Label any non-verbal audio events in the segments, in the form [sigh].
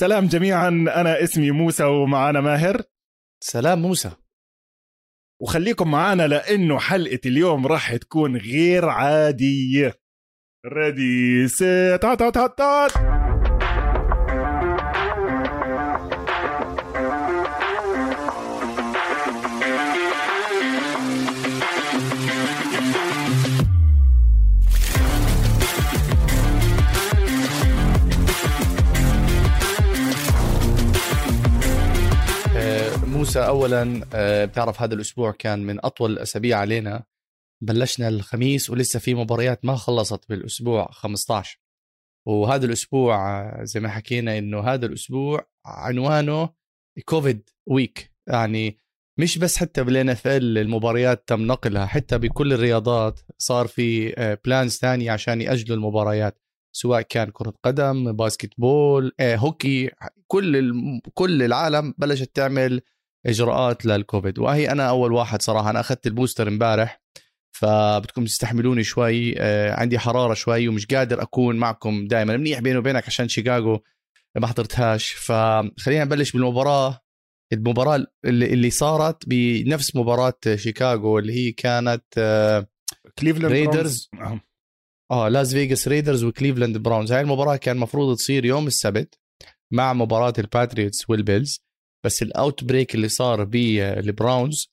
سلام جميعا. أنا اسمي موسى ومعانا ماهر. سلام موسى. وخليكم معانا لأنه حلقة اليوم راح تكون غير عادية. ريدي سيت موسى اولا آه، بتعرف هذا الأسبوع كان من أطول الاسابيع علينا. بلشنا الخميس ولسه في مباريات ما خلصت بالأسبوع 15 وهذا الأسبوع آه، زي ما حكينا إنه هذا الأسبوع عنوانه COVID week. يعني مش بس حتى بال NFL المباريات تم نقلها حتى بكل الرياضات صار في plans آه، ثانية عشان يأجلوا المباريات سواء كان كرة قدم basketball هوكي كل كل العالم بلشت تعمل إجراءات للكوفيد. وهي أنا أول واحد صراحة أنا أخذت ال booster امبارح فبدكم تستحملوني شوي آه، عندي حرارة شوي ومش قادر أكون معكم دائما منيح بيني وبينك عشان شيكاغو ما حضرتهاش. فخلينا نبلش بالمباراة. المباراة اللي, اللي صارت بنفس مباراة شيكاغو اللي هي كانت كليفلاند ريدرز آه لاس فيغاس ريدرز وكليفلاند براونز هاي المباراة كان المفروض تصير يوم السبت مع مباراة الباتريوتس والبيلز. بس ال outbreak اللي صار بالبراونز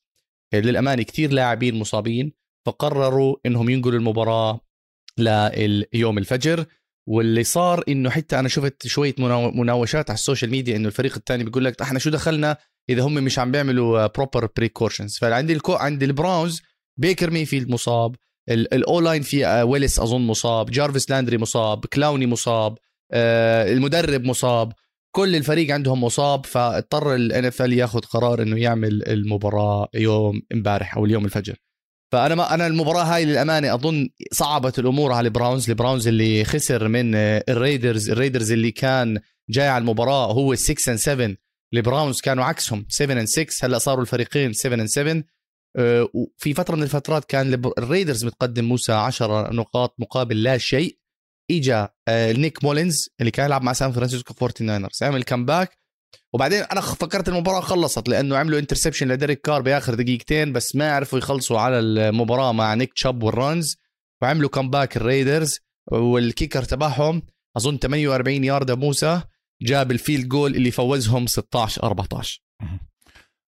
للامانه كثير لاعبين مصابين فقرروا إنهم ينقلوا المباراة لليوم الفجر. واللي صار إنه حتى أنا شفت شوية مناوشات على ال social media إنه الفريق الثاني بيقول لك إحنا شو دخلنا؟ إذا هم مش عم بيعملوا proper precautions فعندي الكو عند البراونز بيكر ميفيلد مصاب ال O-line في آه، ويلس أظن مصاب جارفيس لاندري مصاب كلاوني مصاب آه، المدرب مصاب. كل الفريق عندهم مصاب فاضطر ال NFL ياخذ قرار إنه يعمل المباراة يوم امبارح أو اليوم الفجر. فأنا ما أنا المباراة هاي للأمانة أظن صعبت الأمور على البراونز البراونز اللي خسر من الريدرز الريدرز اللي كان جاي على المباراة هو 6 and 7 البراونز كانوا عكسهم 7 and 6 هلأ صاروا الفريقين 7 and 7 وفي فترة من الفترات كان الريدرز متقدم موسى 10 نقاط مقابل لا شيء. اجى آه، نيك مولينز اللي كان يلعب مع سان فرانسيسكو 49 عمل comeback وبعدين أنا فكرت المباراة خلصت لأنه عملوا interception لديريك كار بآخر دقيقتين بس ما عرفوا يخلصوا على المباراة مع نيك تشاب وال runs وعملوا comeback الريدرز وال kicker تبعهم. أظن 48 يارده موسى جاب ال field goal اللي فوزهم 16 14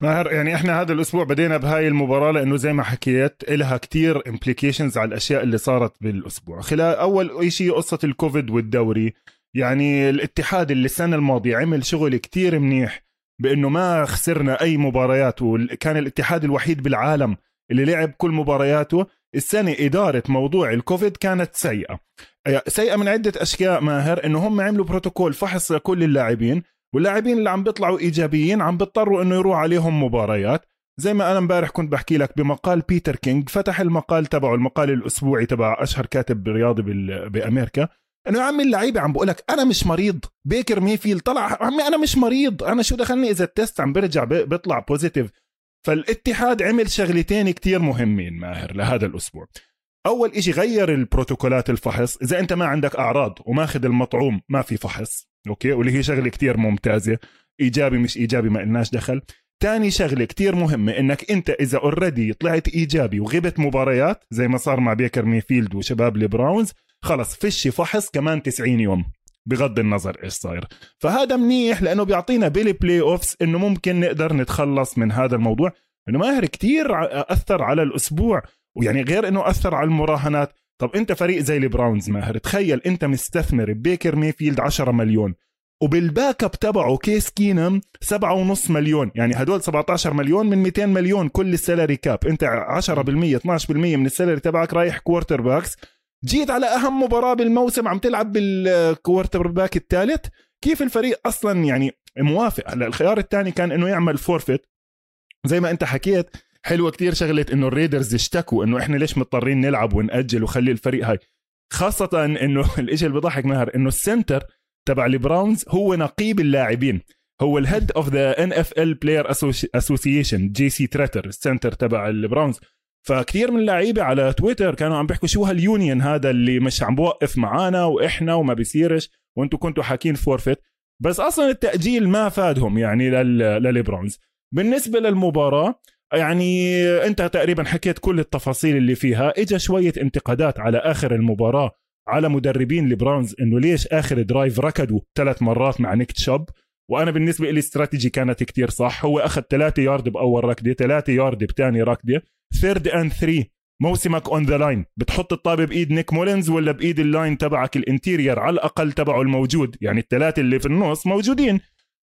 ماهر يعني إحنا هذا الأسبوع بدينا بهاي المباراة لأنه زي ما حكيت لها كتير implications على الأشياء اللي صارت بالأسبوع. خلال أول شيء قصة الكوفيد والدوري يعني الاتحاد اللي السنة الماضية عمل شغل كتير منيح بأنه ما خسرنا أي مباريات وكان الاتحاد الوحيد بالعالم اللي لعب كل مبارياته. السنة إدارة موضوع الكوفيد كانت سيئة. سيئة من عدة أشياء ماهر إنه هم عملوا بروتوكول فحص لكل اللاعبين. واللاعبين اللي عم بيطلعوا إيجابيين عم بيضطروا إنه يروح عليهم مباريات. زي ما أنا امبارح كنت بحكي لك بمقال بيتر كينج فتح المقال تبعه المقال الأسبوعي تبع أشهر كاتب رياضي بأمريكا. إنه يا عمي اللعيبه عم بقول لك أنا مش مريض. بيكر ميفيلد طلع عمي أنا مش مريض. أنا شو دخلني إذا ال test عم برجع بيطلع positive فالاتحاد عمل شغلتين كتير مهمين ماهر لهذا الأسبوع. أول إشي غير البروتوكولات الفحص. إذا أنت ما عندك أعراض وماخذ المطعوم ما في فحص. أوكي؟ واللي هي شغلة كتير ممتازة. إيجابي مش إيجابي ما لناش دخل. تاني شغلة كتير مهمة إنك أنت إذا already طلعت إيجابي وغبت مباريات زي ما صار مع بيكر ميفيلد وشباب البراونز خلص فيش فحص كمان 90 يوم. بغض النظر إيش صاير. فهذا منيح لأنه بيعطينا بال playoffs إنه ممكن نقدر نتخلص من هذا الموضوع. إنه ماهر كتير أثر على الأسبوع ويعني غير إنه أثر على المراهنات. طب انت فريق زي البراونز ماهر تخيل انت مستثمر ببيكر ميفيلد 10 مليون وبال backup تبعه كيس كينم 7.5 مليون يعني هدول 17 مليون من 200 مليون كل ال salary cap انت 10% 12% من ال salary تبعك رايح quarterbacks جيت على أهم مباراة بالموسم عم تلعب بال quarterback الثالث. كيف الفريق أصلا يعني موافق؟ هلا الخيار الثاني كان إنه يعمل forfeit زي ما أنت حكيت حلوة كتير شغلة إنه الريدرز اشتكوا إنه إحنا ليش مضطرين نلعب ونأجل وخلي الفريق هاي. خاصة إنه [laughs] الإشي اللي بضحك ماهر إنه ال center تبع البراونز هو نقيب اللاعبين. هو ال head of the NFL Player Association جي سي تريتر ال center تبع البراونز. فكثير من اللعيبة على تويتر كانوا عم بيحكوا شو هال union هذا اللي مش عم بوقف معانا وإحنا وما بيصيرش وأنتم كنتوا حاكين forfeit بس أصلا التأجيل ما فادهم يعني للبرونز بالنسبة للمباراة يعني انت تقريبا حكيت كل التفاصيل اللي فيها. اجى شوية انتقادات على آخر المباراة على مدربين البراونز إنه ليش آخر drive ركضوا ثلاث مرات مع نيك تشوب وأنا بالنسبة لي استراتيجي كانت كتير صح. هو أخذ ثلاثة يارد بأول ركضة ثلاثة يارد بثاني ركضة. third and three موسمك on the line بتحط الطابة بإيد نيك مولينز ولا بإيد ال line تبعك ال interior على الأقل تبعه الموجود؟ يعني الثلاثة اللي في النص موجودين.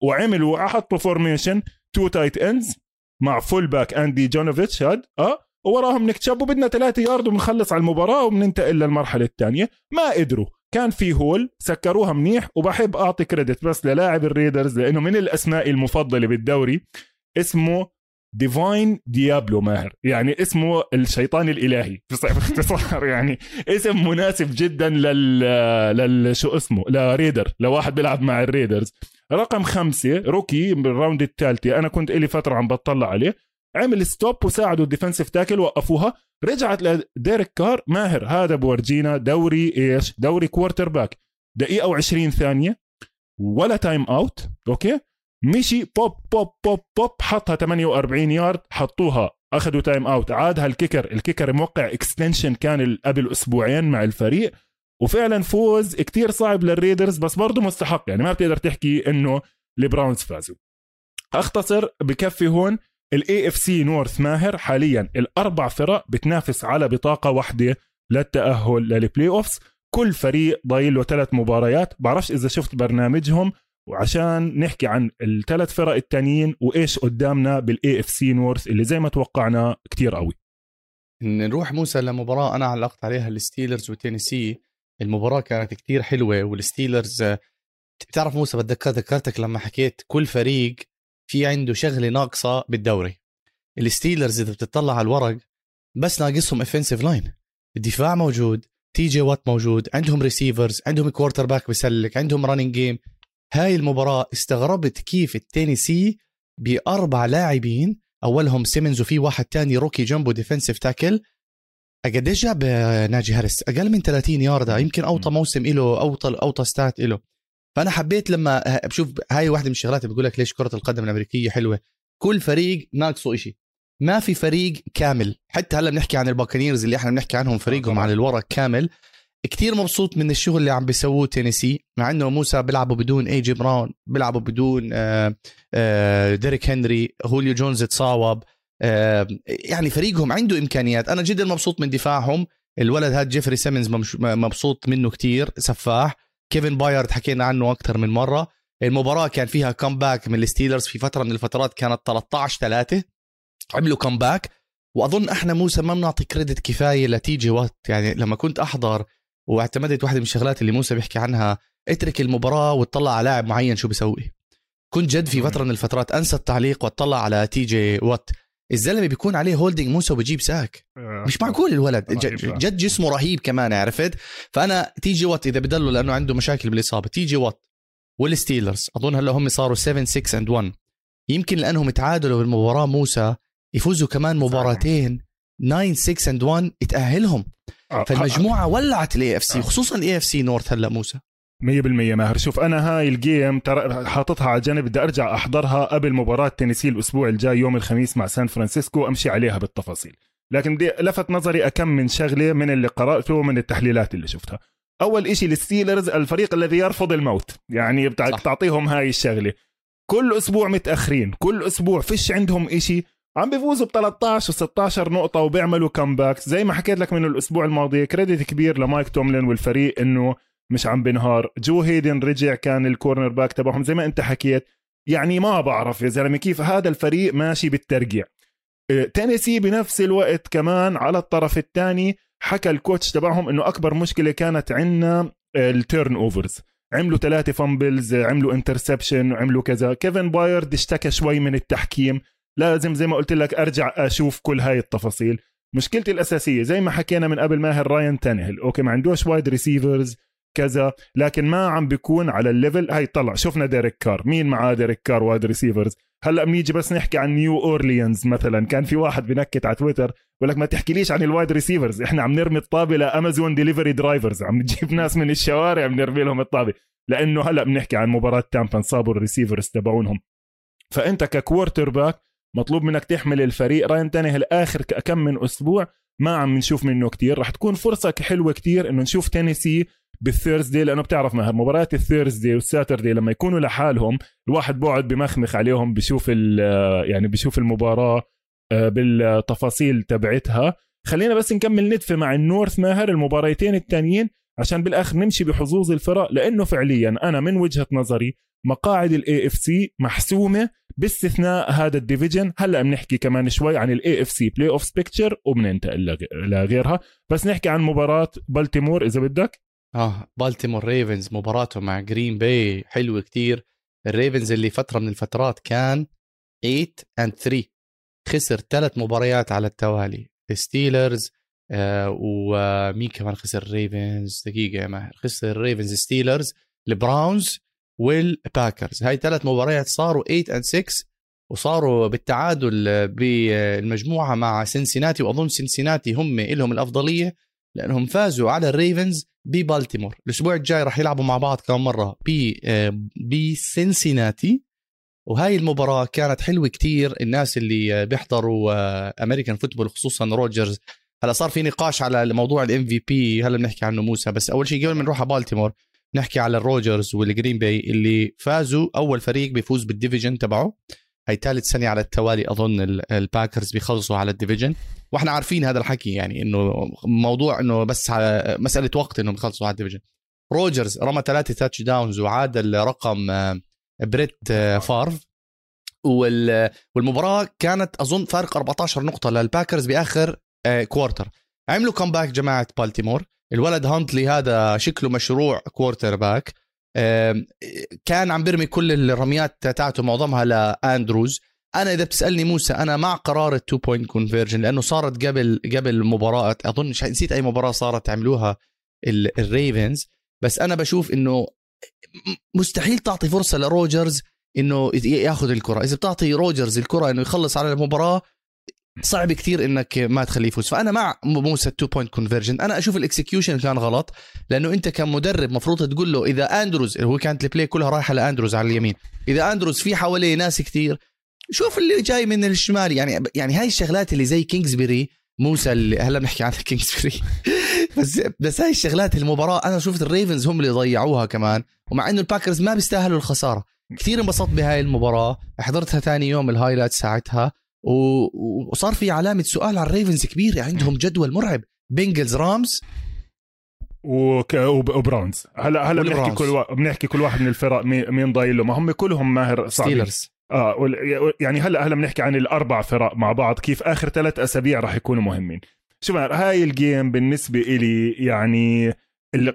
وعملوا حطوا formation two tight ends مع fullback اندي جونوفيتش هاد آه ووراهم نيك تشاب وبدنا ثلاثة يارد وبنخلص على المباراة وبننتقل للمرحلة الثانية. ما قدروا. كان في hole سكروها منيح وبحب أعطي credit بس للاعب الريدرز لأنه من الأسماء المفضلة بالدوري اسمه ديفاين ديابلو ماهر يعني اسمه الشيطان الإلهي. باختصار يعني اسم مناسب جدا لل لل شو اسمه؟ لريدر. لواحد بيلعب مع الريدرز. رقم خمسة rookie بال round الثالثة. أنا كنت إلي فترة عم بطلع عليه. عمل stop وساعدوا ال defensive tackle وقفوها رجعت لديريك كار. ماهر هذا بورجينا. دوري إيش؟ دوري quarterback دقيقة و20 ثانية. ولا timeout okay؟ مشي بوب بوب بوب بوب حطها 48 يارد حطوها. أخذوا timeout عادها ال kicker ال kicker موقع extension كان قبل أسبوعين مع الفريق وفعلا فوز. كتير صعب للريدرز بس برضه مستحق. يعني ما بتقدر تحكي إنه البراونز فازوا. أختصر بكفي هون ال AFC North ماهر حاليا الأربع فرق بتنافس على بطاقة واحدة للتأهل لل playoffs كل فريق ضايل له ثلاث مباريات. بعرفش إذا شفت برنامجهم. وعشان نحكي عن الثلاث فرق التانيين وإيش قدامنا بال AFC North اللي زي ما توقعنا كتير قوي. نروح موسى لمباراة أنا علقت عليها الستيلرز وتينيسي. المباراة كانت كتير حلوة والستيلرز بتعرف موسى بتذكر ذكرتك لما حكيت كل فريق في عنده شغلة ناقصة بالدوري. الستيلرز إذا بتطلع على الورق بس ناقصهم offensive line الدفاع موجود تي جي وات موجود عندهم receivers عندهم quarterback بسلك عندهم running game هاي المباراة استغربت كيف التينيسي بأربع لاعبين أولهم سيمنز وفي واحد تاني rookie جنبه defensive tackle قديش جاب ناجي هاريس أقل من 30 ياردة يمكن أوطى موسم له أوطى أوطى stat له فأنا حبيت لما بشوف هاي واحدة من الشغلات بقول لك ليش كرة القدم الأمريكية حلوة. كل فريق ناقصه إشي. ما في فريق كامل. حتى هلأ بنحكي عن الباكنيرز اللي إحنا بنحكي عنهم فريقهم على الورق كامل. كتير مبسوط من الشغل اللي عم بيسووه تينيسي مع إنه موسى بيلعبوا بدون اي جي براون بيلعبوا بدون ديريك هنري هوليو جونز تصاوب يعني فريقهم عنده إمكانيات. أنا جدا مبسوط من دفاعهم. الولد هاد جيفري سيمنز مبسوط منه كتير سفاح. كيفن بايرد حكينا عنه أكثر من مرة. المباراة كان فيها comeback من الستيلرز في فترة من الفترات كانت 13 3 عملوا comeback وأظن إحنا موسى ما بنعطي credit كفاية لتي جي وات. يعني لما كنت أحضر واعتمدت واحدة من الشغلات اللي موسى بيحكي عنها اترك المباراة وتطلع على لاعب معين شو بيسوي. كنت جد في فترة من الفترات أنسى التعليق واطلع على تي جي وات الزلمة بيكون عليه holding موسى وبجيب sack آه، مش معقول الولد جد جسمه رهيب كمان عرفت؟ فأنا تي جي وات إذا بدله لأنه عنده مشاكل بالإصابة تي جي وات والستيلرز أظن هلأ هم صاروا 7 6 and 1 يمكن لأنهم تعادلوا بالمباراه موسى يفوزوا كمان مباراتين 9 6 and 1 يتاهلهم آه، فالمجموعة ولعت ال AFC خصوصا ال AFC North هلأ موسى. 100% ماهر. شوف أنا هاي ال game ترى حاططها على جنب بدي أرجع أحضرها قبل مباراة تينيسي الأسبوع الجاي يوم الخميس مع سان فرانسيسكو أمشي عليها بالتفاصيل. لكن بدي لفت نظري أكم من شغلة من اللي قرأته ومن التحليلات اللي شفتها. أول إشي الستيلرز الفريق الذي يرفض الموت. يعني تعطيهم هاي الشغلة. كل أسبوع متأخرين كل أسبوع فيش عندهم إشي. عم بيفوزوا ب 13 و16 نقطة وبيعملوا comeback زي ما حكيت لك من الأسبوع الماضي credit كبير لمايك توملين والفريق إنه مش عم بنهار جو هيدن رجع كان ال cornerback تبعهم زي ما أنت حكيت. يعني ما بعرف يا زلمة كيف هذا الفريق ماشي بالترقيع. تينيسي بنفس الوقت كمان على الطرف الثاني حكى ال coach تبعهم إنه أكبر مشكلة كانت عندنا ال turnovers عملوا ثلاثة fumbles عملوا interception وعملوا كذا. كيفن بايرد اشتكى شوي من التحكيم. لازم زي ما قلت لك أرجع أشوف كل هاي التفاصيل. مشكلتي الأساسية زي ما حكينا من قبل ماهر راين تانهل okay ما عندوش wide receivers كذا لكن ما عم بيكون على ال level هاي طلع شفنا ديريك كار مين معاه ديريك كار wide receivers هلأ بنيجي بس نحكي عن نيو اورليانز مثلا. كان في واحد بنكت على تويتر بقول لك ما تحكيليش عن ال wide receivers إحنا عم نرمي الطابة ل Amazon delivery drivers عم نجيب ناس من الشوارع بنرمي لهم الطابة. لأنه هلأ بنحكي عن مباراة تامبا انصابوا ال receivers تبعونهم. فأنت ك quarterback مطلوب منك تحمل الفريق راين تانيهيل اخر كم من أسبوع. ما عم نشوف منه كتير. رح تكون فرصة حلوة كتير إنه نشوف تينيسي بال Thursday لأنه بتعرف ماهر مباريات ال Thursday وال Saturday لما يكونوا لحالهم الواحد بقعد بمخمخ عليهم بشوف يعني بشوف المباراة آه، بالتفاصيل تبعتها. خلينا بس نكمل ندفة مع ال North ماهر المباريتين التانيين عشان بالآخر نمشي بحظوظ الفرق لأنه فعليا أنا من وجهة نظري مقاعد ال AFC محسومة باستثناء هذا ال division. هلا بنحكي كمان شوي عن ال AFC playoff picture وبننتقل لغيرها بس نحكي عن مباراة بالتيمور إذا بدك. آه بالتيمور ريفنز مباراته مع جرين باي حلوة كتير. الريفنز اللي فترة من الفترات كان 8 and 3 خسر ثلاث مباريات على التوالي. ستيلرز آه ومين كمان خسر؟ الريفنز دقيقة يا ماهر. خسر الريفنز ستيلرز البراونز والباكرز هاي ثلاث مباريات صاروا 8 and 6 وصاروا بالتعادل بالمجموعة مع سنسيناتي وأظن سنسيناتي هم لهم الأفضلية لأنهم فازوا على الريفنز ببالتيمور. الأسبوع الجاي راح يلعبوا مع بعض كمان مرة ب بسنسيناتي. وهاي المباراة كانت حلوة كتير الناس اللي بيحضروا American football خصوصا روجرز هلا صار في نقاش على موضوع ال MVP هلا بنحكي عنه موسى بس أول شيء قبل ما نروح على بالتيمور نحكي على الروجرز والجرين باي اللي فازوا أول فريق بيفوز بال division تبعه. هي ثالث سنة على التوالي أظن الباكرز بيخلصوا على ال division. وإحنا عارفين هذا الحكي يعني إنه موضوع إنه بس مسألة وقت إنهم يخلصوا على ال division. روجرز رمى ثلاثة touchdowns وعادل رقم بريت آه، فارف. والمباراة كانت أظن فارق 14 نقطة للباكرز بآخر quarter آه، عملوا comeback جماعة بالتيمور. الولد هانتلي هذا شكله مشروع quarterback كان عم برمي كل الرميات تاعته معظمها لأندروز. أنا إذا بتسألني موسى أنا مع قرار ال two point conversion لأنه صارت قبل قبل مباراة. أظن نسيت أي مباراة صارت عملوها الريفنز. بس أنا بشوف إنه مستحيل تعطي فرصة لروجرز إنه ياخذ الكرة. إذا بتعطي روجرز الكرة إنه يخلص على المباراة صعب كثير إنك ما تخليه يفوز. فأنا مع موسى 2 point conversion أنا أشوف ال execution كان غلط لأنه أنت كمدرب مفروض تقول له إذا أندروز هو كانت ال play كلها رايحة لأندروز على اليمين إذا أندروز في حواليه ناس كثير شوف اللي جاي من الشمال. يعني يعني هاي الشغلات اللي زي كينجزبري موسى اللي هلا بنحكي عن كينجزبري [laughs] بس بس هاي الشغلات المباراة أنا شفت الريفنز هم اللي ضيعوها كمان ومع إنه الباكرز ما بيستاهلوا الخسارة. كثير انبسطت بهاي المباراة حضرتها ثاني يوم ال highlight ساعتها. وصار في علامة سؤال على الريفنز كبيره عندهم جدول مرعب. بنجلز رامز وك... وبراونز هلا هلا بنحكي كل و... بنحكي كل واحد من الفرق مين ضايل له ما هم كلهم ماهر صعبين. ستيلرز. آه يعني هلا هلا بنحكي عن الأربع فرق مع بعض. كيف آخر ثلاث أسابيع راح يكونوا مهمين. شوف هاي ال game بالنسبة إلي يعني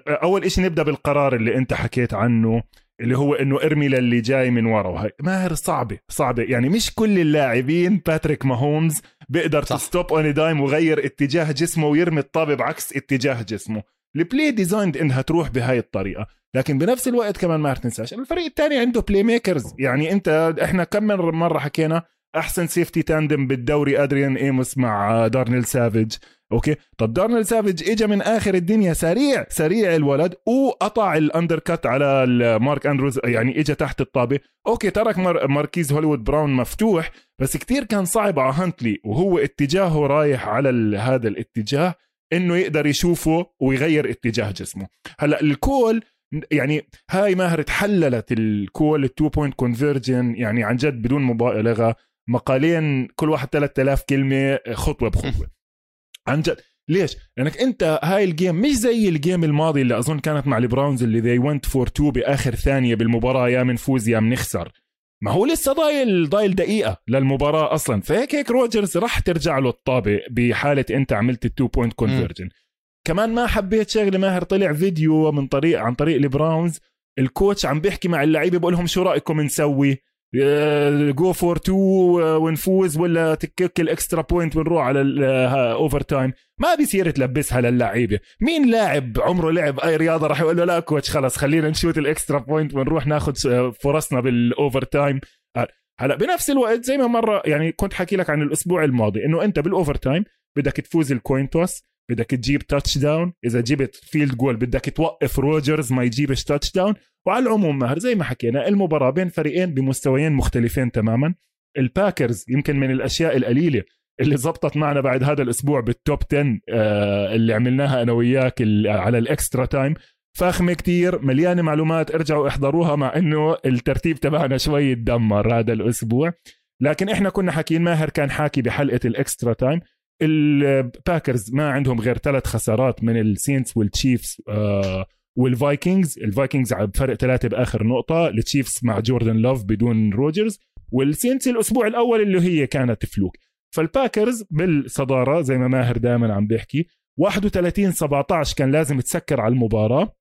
أول شيء نبدأ بالقرار اللي أنت حكيت عنه. اللي هو إنه إرمي للي جاي من ورا. وهي ماهر صعبة صعبة. يعني مش كل اللاعبين باتريك ماهومز بيقدر stop on dime وغير اتجاه جسمه ويرمي الطابة بعكس اتجاه جسمه. ال play designed إنها تروح بهاي الطريقة. لكن بنفس الوقت كمان ما تنساش الفريق الثاني عنده playmakers يعني أنت إحنا كم مرة حكينا أحسن safety tandem بالدوري أدريان إيموس مع دارنيل سافيج. أوكي؟ طب دارنيل سافيج اجى من آخر الدنيا. سريع سريع الولد. وقطع ال undercut على مارك أندروز يعني اجى تحت الطابة. أوكي ترك مار ماركيز هوليوود براون مفتوح بس كتير كان صعب على هانتلي وهو اتجاهه رايح على هذا الاتجاه إنه يقدر يشوفه ويغير اتجاه جسمه. هلأ ال call يعني هاي ماهر تحللت ال call ال two point conversion يعني عن جد بدون مبالغة. مقالين كل واحد 3000 كلمة خطوة بخطوة. عن جد. ليش؟ لأنك أنت هاي ال game مش زي ال game الماضي اللي أظن كانت مع البراونز اللي they went for two بآخر ثانية بالمباراة يا منفوز يا منخسر ما هو لسه ضايل ضايل دقيقة للمباراة أصلا. فهيك هيك روجرز راح ترجع له الطابة بحالة أنت عملت ال two point conversion كمان ما حبيت شغله ماهر طلع فيديو من طريق عن طريق البراونز. ال coach عم بيحكي مع اللعيبة بقول لهم شو رأيكم نسوي؟ go for two ونفوز ولا kick ال extra point ونروح على ال overtime ما بيصير تلبسها للعيبة. مين لاعب عمره لعب أي رياضة راح يقول له لا coach خلص خلينا نشوت ال extra point ونروح ناخذ فرصنا بال overtime هلا بنفس الوقت زي ما مرة يعني كنت حكي لك عن الأسبوع الماضي إنه أنت بال overtime بدك تفوز ال coin toss بدك تجيب touchdown إذا جبت field goal بدك توقف روجرز ما يجيبش touchdown وعلى العموم ماهر زي ما حكينا المباراة بين فريقين بمستويين مختلفين تماما. الباكرز يمكن من الأشياء القليلة اللي زبطت معنا بعد هذا الأسبوع بال top 10 آه، اللي عملناها أنا وياك على ال extra time فاخمة كتير مليانة معلومات ارجعوا احضروها مع إنه الترتيب تبعنا شوي تدمر هذا الأسبوع. لكن إحنا كنا حاكيين ماهر كان حاكي بحلقة ال extra time الباكرز ما عندهم غير ثلاث خسارات من السينتس والتشيفز آه والفايكنجز الفايكنجز بفرق ثلاثة بآخر نقطة التشيفز مع جوردن لوف بدون روجرز والسينتس الأسبوع الأول اللي هي كانت fluke. فالباكرز بالصدارة زي ما ماهر دائما عم بيحكي 31 17 كان لازم تسكر على المباراة.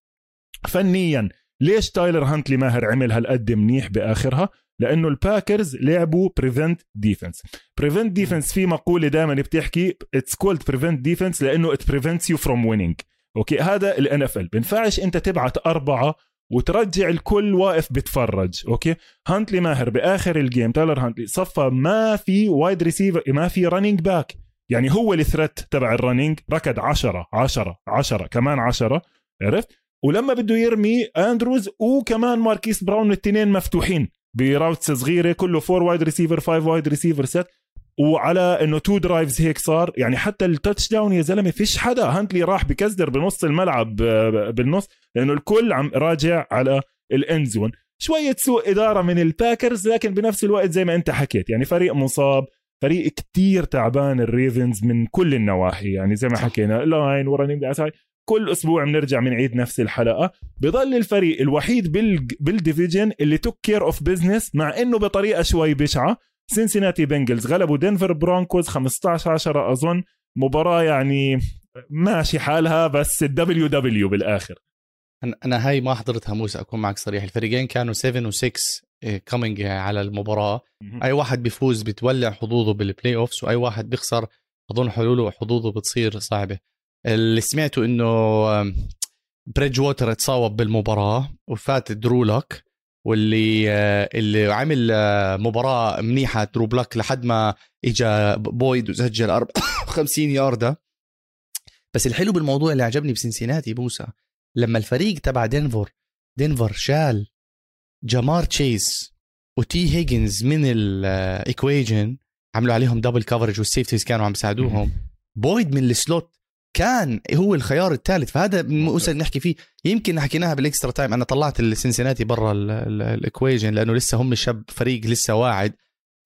فنيا ليش تايلر هانتلي ماهر عمل هالقد منيح بآخرها؟ لأنه الباكرز لعبوا prevent defense prevent defense في مقولة دائما بتحكي it's called prevent defense لأنه it prevents you from winning أوكي هذا ال NFL بينفعش أنت تبعت أربعة وترجع الكل واقف بتفرج أوكي؟ هانتلي ماهر بآخر ال game تايلر هانتلي صفى ما في wide receiver ما في running back يعني هو ال threat تبع ال running ركض 10 10 10 كمان 10 عرفت؟ ولما بده يرمي أندروز وكمان ماركيس براون الاثنين مفتوحين. ب routes صغيرة كله four wide receiver five wide receiver set وعلى إنه two drives هيك صار. يعني حتى ال touchdown يا زلمة فيش حدا. هانتلي راح بكزدر بنص الملعب بالنص لأنه الكل عم راجع على ال end zone شوية سوء إدارة من الباكرز لكن بنفس الوقت زي ما أنت حكيت يعني فريق مصاب فريق كتير تعبان الريفنز من كل النواحي. يعني زي ما حكينا line و running كل أسبوع بنرجع بنعيد نفس الحلقة. بضل الفريق الوحيد بال بال division اللي took care of business مع إنه بطريقة شوي بشعة. سينسيناتي بنجلز غلبوا دنفر برونكوز 15 10 أظن. مباراة يعني ماشي حالها بس ال W W بالآخر. أنا هاي ما حضرتها موسى أكون معك صريح. الفريقين كانوا 7 و6 coming على المباراة. أي واحد بيفوز بتولع حظوظه بال playoffs وأي واحد بيخسر أظن حلوله وحظوظه بتصير صعبة. اللي سمعته إنه بريدج ووتر تصاوب بالمباراة وفات درو لوك واللي آه، اللي عمل آه، مباراة منيحة درو لوك لحد ما اجى بويد وسجل 50 [coughs] ياردة. بس الحلو بالموضوع اللي عجبني بسنسيناتي بوسا لما الفريق تبع دنفر دنفر شال جمار تشيس وتي هيجنز من ال equation عملوا عليهم double coverage وال safeties كانوا عم يساعدوهم. بويد من ال slot كان هو الخيار الثالث. فهذا موسى نحكي فيه. يمكن حكيناها بال extra time. أنا طلعت السنسيناتي برا ال equation لأنه لسه هم شاب فريق لسه واعد.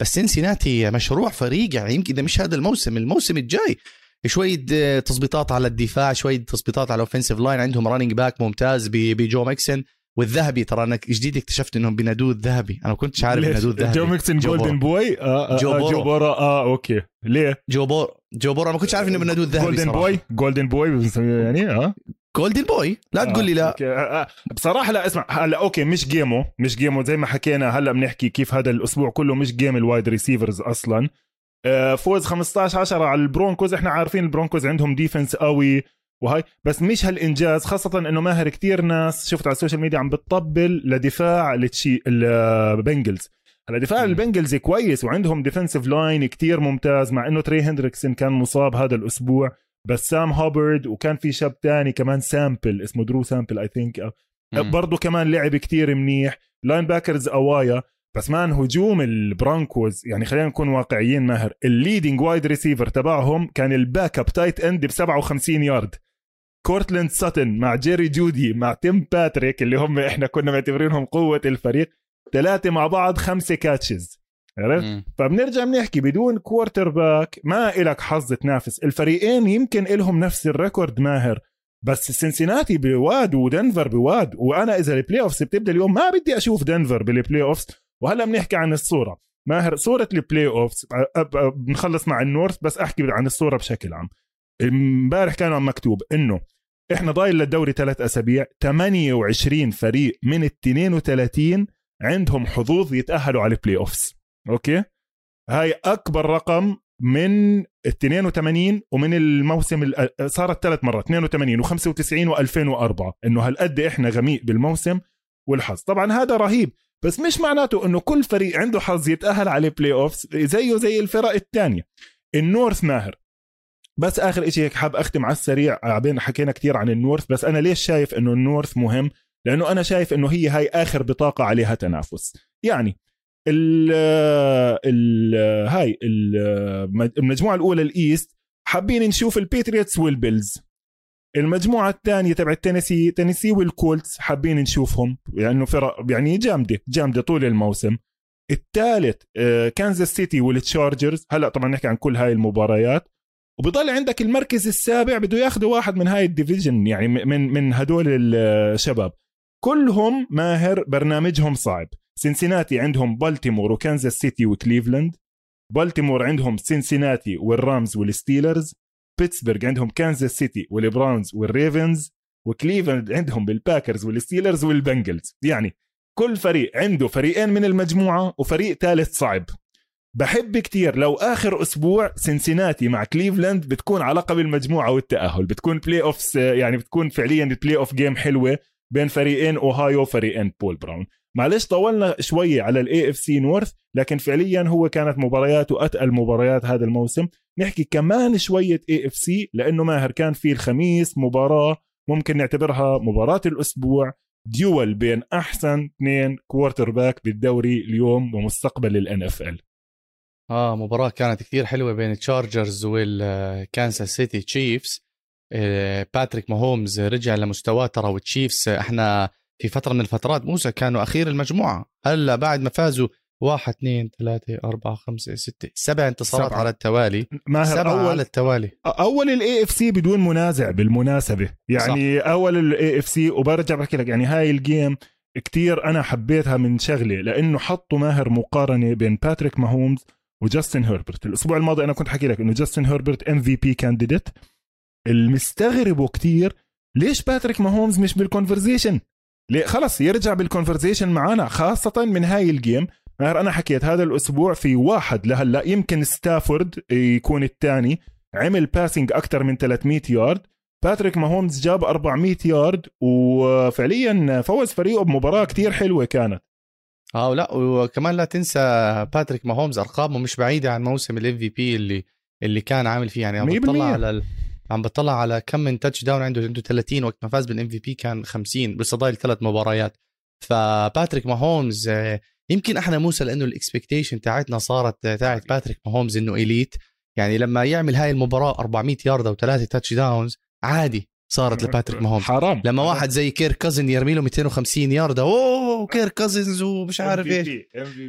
بس سنسيناتي مشروع فريق يعني يمكن اذا مش هذا الموسم. الموسم الجاي شوية تظبيطات على الدفاع شوية تظبيطات على ال offensive line عندهم running back ممتاز بجو ميكسن والذهبي. ترى أنا جديد اكتشفت إنهم بينادوه الذهبي. أنا ما كنتش عارف بينادوه الذهبي. جو ميكسن golden boy آه آه جو, آه جو بورو آه okay. ليه؟ جو بورو جو بورو ما كنتش عارف إنه بينادوه الذهبي golden boy جولدن بوي بنسميه يعني آه جولدن بوي لا آه. تقول لي لا أوكي. آه. آه. بصراحة لا اسمع هلا أوكي مش جيمه مش جيمه زي ما حكينا هلا بنحكي كيف هذا الأسبوع كله مش جيم الوايد ريسيفرز أصلا آه فوز 15 10 على البرونكوز إحنا عارفين البرونكوز عندهم ديفنس قوي وهي بس مش هالإنجاز خاصة إنه ماهر كتير ناس شفت على السوشيال ميديا عم بتطبل لدفاع لتشي البنجلز هلا دفاع البنجلز كويس وعندهم ديفنسيف لاين كتير ممتاز مع إنه تري هندريكسون كان مصاب هذا الأسبوع بس سام هوبرد وكان في شاب تاني كمان سامبل اسمه درو سامبل I think برضه كمان لعب كتير منيح. linebackers anyway بس man هجوم البرونكوز يعني خلينا نكون واقعيين ماهر. ال leading wide receiver تبعهم كان ال backup tight end ب 57 يارد كورتلاند ساتن مع جيري جودي مع تيم باتريك اللي هم إحنا كنا معتبرينهم قوة الفريق. ثلاثة مع بعض خمسة catches عرفت؟ فبنرجع بنحكي بدون quarterback ما إلك حظ تنافس. الفريقين يمكن إلهم نفس ال record ماهر بس سنسيناتي بواد ودنفر بواد. وأنا إذا ال playoffs بتبدأ اليوم ما بدي أشوف دنفر بال playoffs وهلا بنحكي عن الصورة. ماهر صورة ال playoffs بنخلص مع ال North بس أحكي عن الصورة بشكل عم امبارح كان عم مكتوب إنه إحنا ضايل للدوري ثلاث أسابيع 28 فريق من ال 32 عندهم حظوظ يتأهلوا على ال playoffs okay؟ هاي أكبر رقم من ال 82 ومن الموسم صارت ثلاث مرات 82 و95 و2004 إنه هالقد إحنا غميق بالموسم والحظ. طبعا هذا رهيب بس مش معناته إنه كل فريق عنده حظ يتأهل على ال playoffs زيه زي الفرق الثانية. ال North ماهر. بس آخر شيء هيك حاب أختم على السريع عبين حكينا كثير عن ال North بس أنا ليش شايف إنه ال North مهم؟ لأنه أنا شايف إنه هي هاي آخر بطاقة عليها تنافس. يعني ال ال هاي المجموعة الأولى ال East حابين نشوف الباتريوتس والبيلز. المجموعة الثانية تبع تينيسي تينيسي والكولتس حابين نشوفهم لأنه فرق يعني جامدة جامدة طول الموسم. الثالث كانزاس سيتي والتشارجرز. هلأ طبعا نحكي عن كل هاي المباريات. وبضل عندك المركز السابع بده ياخذوا واحد من هاي ال division يعني من من هدول الشباب كلهم ماهر برنامجهم صعب. سنسيناتي عندهم بالتيمور وكانزاس سيتي وكليفلاند. بالتيمور عندهم سنسيناتي والرامز والستيلرز. بيتسبرغ عندهم كانزاس سيتي والبراونز والريفنز. وكليفلاند عندهم بالباكرز والستيلرز والبنجلز. يعني كل فريق عنده فريقين من المجموعة وفريق ثالث صعب. بحب كتير لو آخر أسبوع سنسيناتي مع كليفلاند بتكون على لقب المجموعة والتأهل. بتكون playoffs يعني بتكون فعليا playoff game حلوة. بين فريقين أوهايو وفريقين بول براون. معلش طولنا شوية على ال AFC North لكن فعليا هو كانت مباريات واتقل مباريات هذا الموسم. نحكي كمان شوية AFC لأنه ماهر كان في الخميس مباراة ممكن نعتبرها مباراة الأسبوع duel بين أحسن اثنين quarterback بالدوري اليوم ومستقبل ال NFL آه مباراة كانت كثير حلوة بين التشارجرز والكانساس سيتي تشيفز باتريك ماهومز رجع لمستواه ترى والتشيفز إحنا في فترة من الفترات موسى كانوا أخير المجموعة. هلا بعد ما فازوا واحد اثنين ثلاثة أربعة خمسة ستة سبع انتصارات سبعة. على التوالي. ماهر سبعة أول على التوالي. أول ال AFC بدون منازع بالمناسبة. يعني صح. أول ال AFC وبرجع بحكي لك يعني هاي ال game كتير أنا حبيتها من شغلة لأنه حطوا ماهر مقارنة بين باتريك ماهومز وجاستن هيربرت الأسبوع الماضي أنا كنت حكي لك إنه جاستن هيربرت MVP candidate المستغربه كتير ليش باتريك ماهومز مش بال conversation ليه؟ خلص يرجع بال conversation معنا خاصة من هاي ال game أنا حكيت هذا الأسبوع في واحد لهلأ يمكن ستافورد يكون الثاني. عمل passing أكثر من 300 يارد باتريك ماهومز جاب 400 يارد وفعليا فوز فريقه بمباراة كتير حلوة كانت. آه لا وكمان لا تنسى باتريك ماهومز أرقامه مش بعيدة عن موسم ال MVP اللي اللي كان عامل فيه يعني عم بطلع على عم بطلع على كم من touchdown عنده عنده 30 وقت ما فاز بال MVP كان 50 بس ضايل ثلاث مباريات. فباتريك ماهومز آه، يمكن إحنا موسى لأنه ال expectation تاعتنا صارت تاعت باتريك ماهومز إنه elite. يعني لما يعمل هاي المباراة 400 يارد أو ثلاثة touchdowns عادي صارت لباتريك ماهومز. حرام لما واحد زي كيرك كازنز يرمي له 250 يارده أوه كيرك كازنز ومش عارف إيش.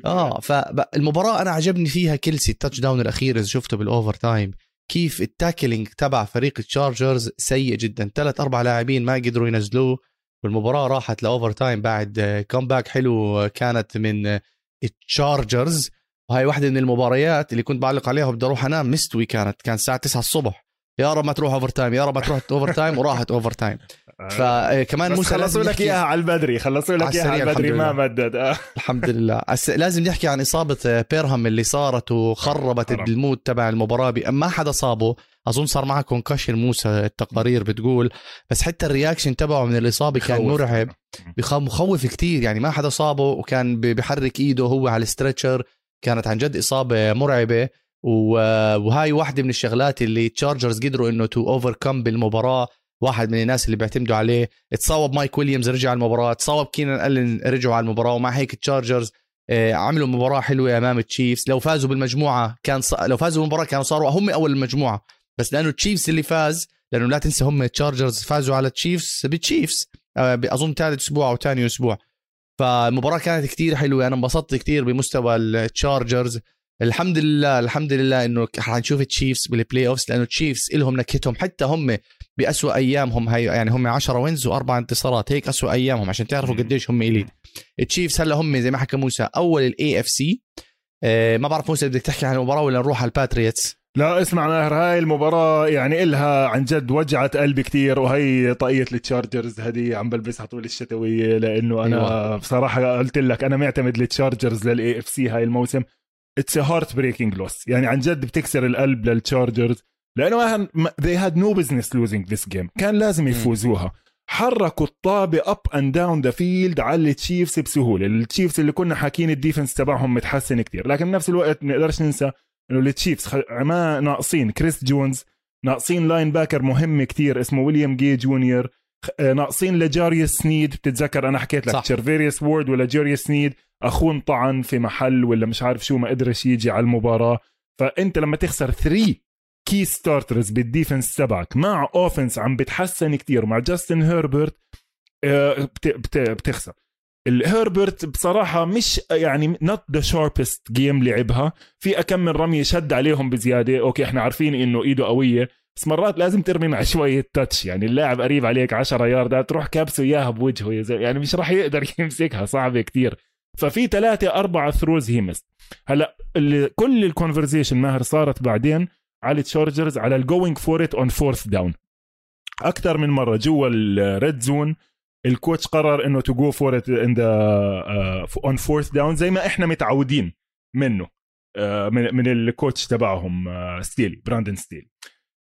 آه فالمباراه أنا عجبني فيها كلسي ال touchdown الأخير إذا شفته بال overtime كيف ال tackling تبع فريق التشارجرز سيء جدا. ثلاث أربع لاعبين ما قدروا ينزلوه والمباراة راحت ل overtime بعد comeback حلو كانت من التشارجرز. وهي واحدة من المباريات اللي كنت بعلق عليها وبدي أروح أنام مستوي كانت كان الساعة 9 الصبح. يا رب ما تروح overtime يا رب ما تروح overtime وراحت overtime فكمان موسى خلصوا لك إياها على البدري خلصوا لك إياها على البدري ما مدد. آه. الحمد لله. لازم نحكي عن إصابة بيرهم اللي صارت وخربت ال mood تبع المباراة. ما حدا صابه. أظن صار معه concussion موسى التقارير بتقول. بس حتى ال reaction تبعه من الإصابة كان مرعب. مخوف كتير. يعني ما حدا صابه وكان بحرك إيده هو على ال stretcher كانت عن جد إصابة مرعبة. وهاي واحدة من الشغلات اللي تشارجرز قدروا إنه to overcome بالمباراة. واحد من الناس اللي بيعتمدوا عليه. تصاوب مايك ويليامز رجع المباراة تصاوب كينان ألن رجعوا على المباراة ومع هيك تشارجرز آه، عملوا مباراة حلوة أمام التشيفز. لو فازوا بالمجموعة كان ص... لو فازوا بالمباراة كانوا صاروا هم أول المجموعة. بس لأنه التشيفز اللي فاز لأنه لا تنسى هم تشارجرز فازوا على التشيفز بالتشيفز آه، أظن ثالث أسبوع أو ثاني أسبوع. فالمباراة كانت كتير حلوة. أنا انبسطت كتير بمستوى التشارجرز. الحمد لله الحمد لله إنه حنشوف التشيفز بال playoffs لأنه التشيفز لهم نكهتهم. حتى هم بأسوأ أيامهم. هي يعني هم 10 wins وأربع انتصارات. هيك أسوأ أيامهم عشان تعرفوا قديش هم elite. التشيفز هلا هم زي ما حكى موسى أول ال AFC ما بعرف موسى بدك تحكي عن المباراة ولا نروح على الباتريوتس؟ لا اسمع ماهر هاي المباراة يعني إلها عن جد وجعت قلبي كتير وهي طاقية التشارجرز هدية عم بلبسها طول الشتوية لأنه أنا أيوة. بصراحة قلت لك أنا معتمد التشارجرز لل AFC هاي الموسم. it's heartbreaking loss يعني عن جد بتكسر القلب للتشارجرز. لأنه they had no business losing this game. كان لازم يفوزوها. حركوا الطابة up and down the field على التشيفز بسهولة. التشيفز اللي كنا حاكين ال defense تبعهم متحسن كتير. لكن بنفس الوقت نقدرش ننسى إنه التشيفز ما ناقصين كريس جونز ناقصين linebacker مهم كتير اسمه ويليام جي جونيور ناقصين لجاريوس سنيد بتتذكر أنا حكيت لك. تشيرفيريوس وورد ولا جاريوس سنيد اخوه انطعن في محل ولا مش عارف شو ما قدرش يجي على المباراة. فأنت لما تخسر 3 key starters بال defense تبعك. مع offense عم بتحسن كتير مع جاستن هيربرت آه، بت- بتخسر. الهيربرت بصراحة مش يعني not the sharpest game لعبها. في أكم من رمية شد عليهم بزيادة. okay إحنا عارفين إنه إيده قوية بس مرات لازم ترمي مع [laughs] شوية touch يعني اللاعب قريب عليك 10 ياردات تروح كابسه إياها بوجهه. يعني مش راح يقدر [laughs] يمسكها صعبة كتير. ففي ثلاثة أربعة throws he missed هلأ كل ال conversation ماهر صارت بعدين. على التشارجرز على ال going for it on fourth down أكثر من مرة جوا ال red zone ال coach قرر إنه to go for it in the on fourth down زي ما إحنا متعودين منه آه، من من ال coach تبعهم آه، ستيلي براندن ستيلي.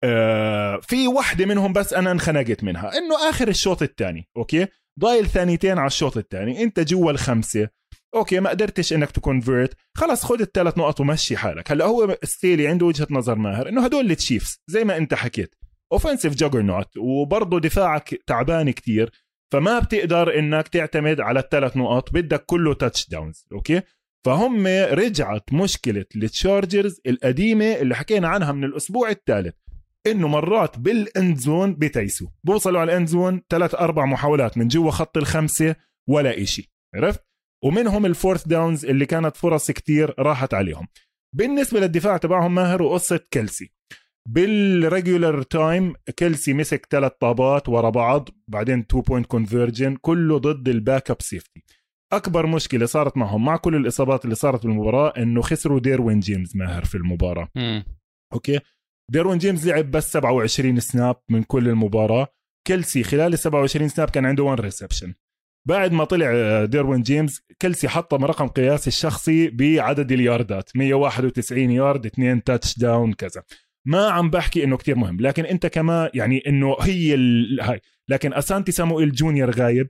آه، في واحدة منهم بس أنا انخنقت منها إنه آخر الشوط الثاني okay؟ ضايل ثانيتين على الشوط الثاني أنت جوا الخمسة okay ما قدرتش إنك ت convert خلص خد الثلاث نقط ومشي حالك. هلأ هو ستيلي عنده وجهة نظر ماهر إنه هدول التشيفز زي ما أنت حكيت. offensive juggernaut وبرضه دفاعك تعبان كتير فما بتقدر إنك تعتمد على الثلاث نقط بدك كله touchdowns okay؟ فهم رجعت مشكلة التشارجرز القديمة اللي حكينا عنها من الأسبوع الثالث إنه مرات بال end zone بتيسوا بوصلوا على ال end zone ثلاث أربع محاولات من جوا خط الخمسة ولا إشي. عرفت؟ ومنهم ال fourth downs اللي كانت فرص كتير راحت عليهم. بالنسبة للدفاع تبعهم ماهر وقصة كلسي بال regular time كيلسي مسك ثلاث طابات ورا بعض بعدين two point conversion كله ضد ال backup safety أكبر مشكلة صارت معهم مع كل الإصابات اللي صارت بالمباراه إنه خسروا ديروين جيمس ماهر في المباراة. مم. Okay؟ ديروين جيمس لعب بس 27 snap من كل المباراة. كيلسي خلال ال 27 snap كان عنده 1 reception بعد ما طلع آه، ديروين جيمس كيلسي حطم رقم قياسي الشخصي بعدد الياردات 191 يارد 2 touchdown كذا. ما عم بحكي إنه كتير مهم لكن أنت كمان يعني إنه هي ال... هاي. لكن أسانتي سامويل جونيور غايب.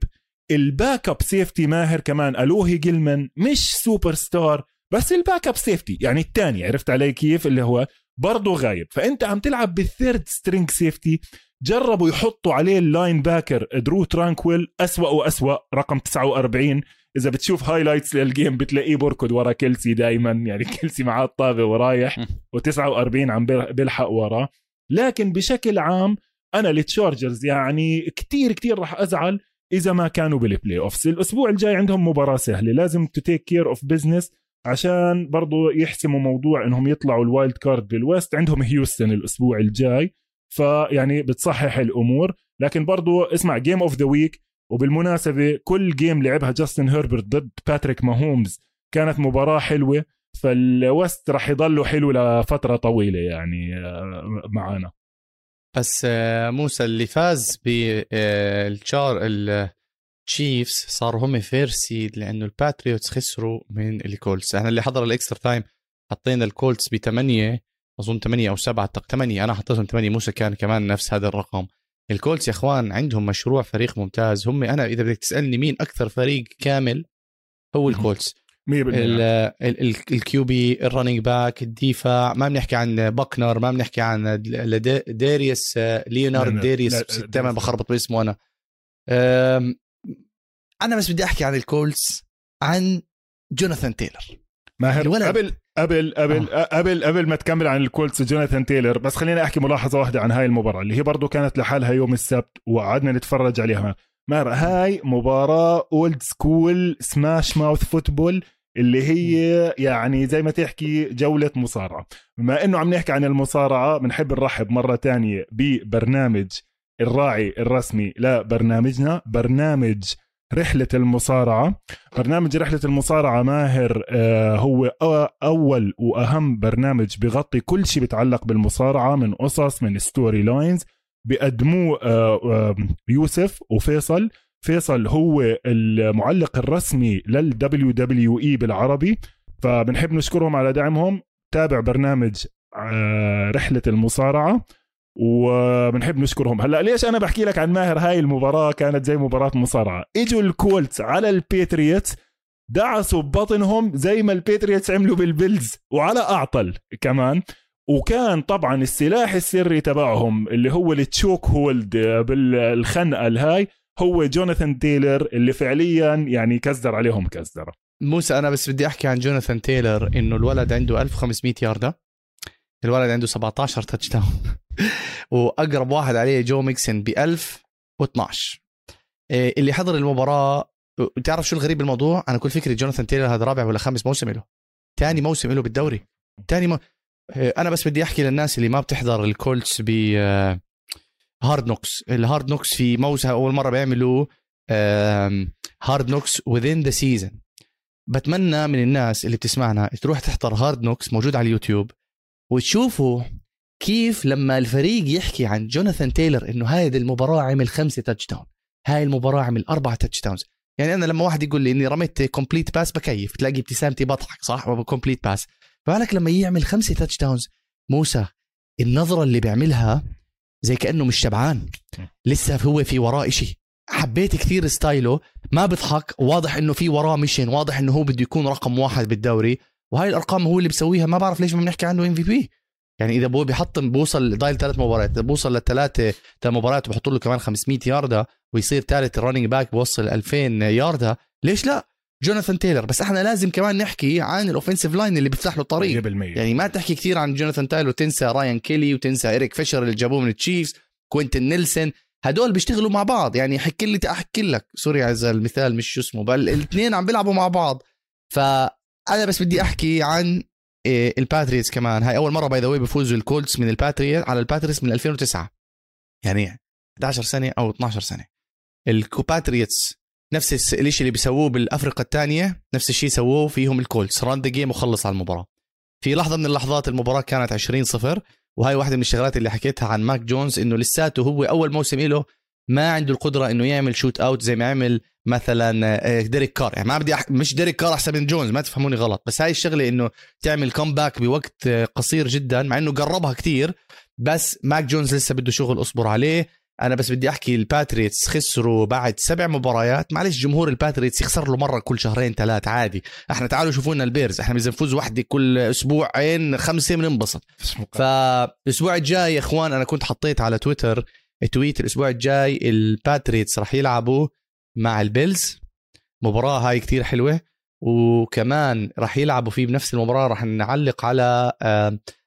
ال backup safety ماهر كمان ألوهي جيلمان مش سوبر ستار بس ال backup safety يعني الثاني عرفت علي كيف؟ اللي هو برضه غايب. فأنت عم تلعب بال third string safety جربوا يحطوا عليه ال linebacker درو ترانكويل أسوأ وأسوأ رقم 49 إذا بتشوف highlights لل game بتلاقيه بركض ورا كيلسي دائما يعني [laughs] كيلسي معاه الطابة ورايح و49 عم بيلحق وراه لكن بشكل عام أنا التشارجرز يعني كتير كتير راح أزعل إذا ما كانوا بال playoffs الأسبوع الجاي عندهم مباراة سهلة لازم to take care of business عشان برضو يحسموا موضوع إنهم يطلعوا ال wild card بال West عندهم هيوستن الأسبوع الجاي. فيعني بتصحح الأمور. لكن برضو اسمع game of the week وبالمناسبة كل game لعبها جاستن هيربرت ضد باتريك ماهومز كانت مباراة حلوة فال West راح يضلوا حلو لفترة طويلة يعني آه، معانا. بس آه، موسى اللي فاز بالشار التشيفز صاروا هم first seed لأنه الباتريوتس خسروا من الكولتس إحنا اللي حضر ال extra time حطينا الكولتس بثمانية أظن ثمانية أو سبعة ثمانية. أنا حطيتهم ثمانية موسى كان كمان نفس هذا الرقم. الكولتس يا إخوان عندهم مشروع فريق ممتاز. هم أنا إذا بدك تسألني مين أكثر فريق كامل هو الكولتس. 100% ال QB ال running back الدفاع ما بنحكي عن بكنر ما بنحكي عن داريوس ليونارد داريوس دائما. بخربط باسمه أنا. أنا بس بدي أحكي عن الكولتس عن جوناثان تايلر ماهر. قبل قبل قبل آه. قبل قبل ما تكمل عن الكولتس جوناثان تايلر. بس خليني أحكي ملاحظة واحدة عن هاي المباراة اللي هي برضو كانت لحالها يوم السبت وقعدنا نتفرج عليها. ماهر هاي مباراة old school smash mouth football اللي هي يعني زي ما تحكي جولة مصارعة. بما إنه عم نحكي عن المصارعة بنحب نرحب مرة تانية ببرنامج الراعي الرسمي لبرنامجنا برنامج رحلة المصارعة. برنامج رحلة المصارعة ماهر آه، هو أول وأهم برنامج بغطي كل شيء بيتعلق بالمصارعة من قصص من storylines بيقدموه آه، يوسف وفيصل. فيصل هو المعلق الرسمي لل WWE بالعربي. فبنحب نشكرهم على دعمهم. تابع برنامج آه، رحلة المصارعة. وبنحب نشكرهم. هلا ليش أنا بحكي لك عن ماهر؟ هاي المباراة كانت زي مباراة مصارعة. إجوا الكولتس على الباتريتس دعسوا ببطنهم زي ما الباتريتس عملوا بالبيلز وعلى أعطل كمان. وكان طبعا السلاح السري تبعهم اللي هو ال choke hold بالخنقة الهاي هو جوناثان تايلر اللي فعليا يعني كزر عليهم كزره موسى أنا بس بدي أحكي عن جوناثان تايلر إنه الولد عنده 1500 ياردة. الولد عنده 17 touchdown [laughs] واقرب واحد عليه جو ميكسن ب 1012 إيه، اللي حضر المباراة بتعرف شو الغريب بالموضوع؟ أنا كل فكري جوناثان تايلر هذا رابع ولا خامس موسم له. ثاني موسم له بالدوري. ثاني. إيه، أنا بس بدي أحكي للناس اللي ما بتحضر الكولتس ب Hard Knocks. ال Hard Knocks في موسم أول مرة بيعملوا Hard Knocks within the season بتمنى من الناس اللي بتسمعنا تروح تحضر Hard Knocks موجود على اليوتيوب وتشوفوا كيف لما الفريق يحكي عن جوناثان تايلر إنه هذه المباراه عمل خمسه touchdown هاي المباراه عمل اربعه touchdowns يعني أنا لما واحد يقول لي إني رميت complete pass بكيف تلاقي ابتسامتي بضحك صح؟ complete pass فبالك لما يعمل خمسة touchdowns موسى النظرة اللي بيعملها زي كأنه مش شبعان. لسه هو في وراه إشي. حبيت كثير style ه ما بضحك واضح إنه في وراه mission واضح إنه هو بده يكون رقم واحد بالدوري. وهاي الأرقام هو اللي بيسويها ما بعرف ليش ما بنحكي عنه MVP. يعني إذا بو بيحطم بوصل ضايل ثلاث مباريات إذا بوصل للثلاثه ثلاث مباريات وبحط له كمان 500 ياردة ويصير ثالث running back بوصل 2000 ياردة ليش لا؟ جوناثان تايلر بس إحنا لازم كمان نحكي عن ال offensive line اللي بيفتح له طريق. 100% يعني ما تحكي كثير عن جوناثان تايلر وتنسى رايان كيلي وتنسى ايريك فيشر اللي جابوه من التشيفز كوينتن نيلسون هدول بيشتغلوا مع بعض. يعني حكي لي أحكي لك. sorry على المثال مش شو اسمه بل الاثنين عم بيلعبوا مع بعض. فأنا بس بدي أحكي عن الباتريتس كمان. هاي أول مرة by the way بيفوزوا الكولتس من الباتريت على الباتريتس من 2009 يعني 11 سنة أو 12 سنة. الباتريتس نفس الشيء اللي بيسووه بالأفرقة الثانية نفس الشيء سووه فيهم الكولتس. run game وخلص على المباراة. في لحظة من اللحظات المباراة كانت 20 0 وهي واحدة من الشغلات اللي حكيتها عن ماك جونز إنه لساته هو أول موسم له ما عنده القدرة إنه يعمل shootout زي ما عمل مثلا آه، ديريك كار. يعني ما بدي أح... مش ديريك كار أحسن من جونز ما تفهموني غلط. بس هاي الشغلة إنه تعمل comeback بوقت آه، قصير جدا مع إنه قربها كتير. بس ماك جونز لسه بده شغل أصبر عليه. أنا بس بدي أحكي ال Patriots خسروا بعد سبع مباريات. معلش جمهور ال Patriots يخسر له مرة كل شهرين ثلاث عادي. إحنا تعالوا شوفوا لنا ال Bears. إحنا اذا نفوز وحده كل أسبوعين خمسة بننبسط فالاسبوع الجاي يا إخوان أنا كنت حطيت على تويتر tweet الأسبوع الجاي ال Patriots راح يلعبوا. مع ال Bills. مباراة هاي كتير حلوة. وكمان راح يلعبوا فيه بنفس المباراة راح نعلق على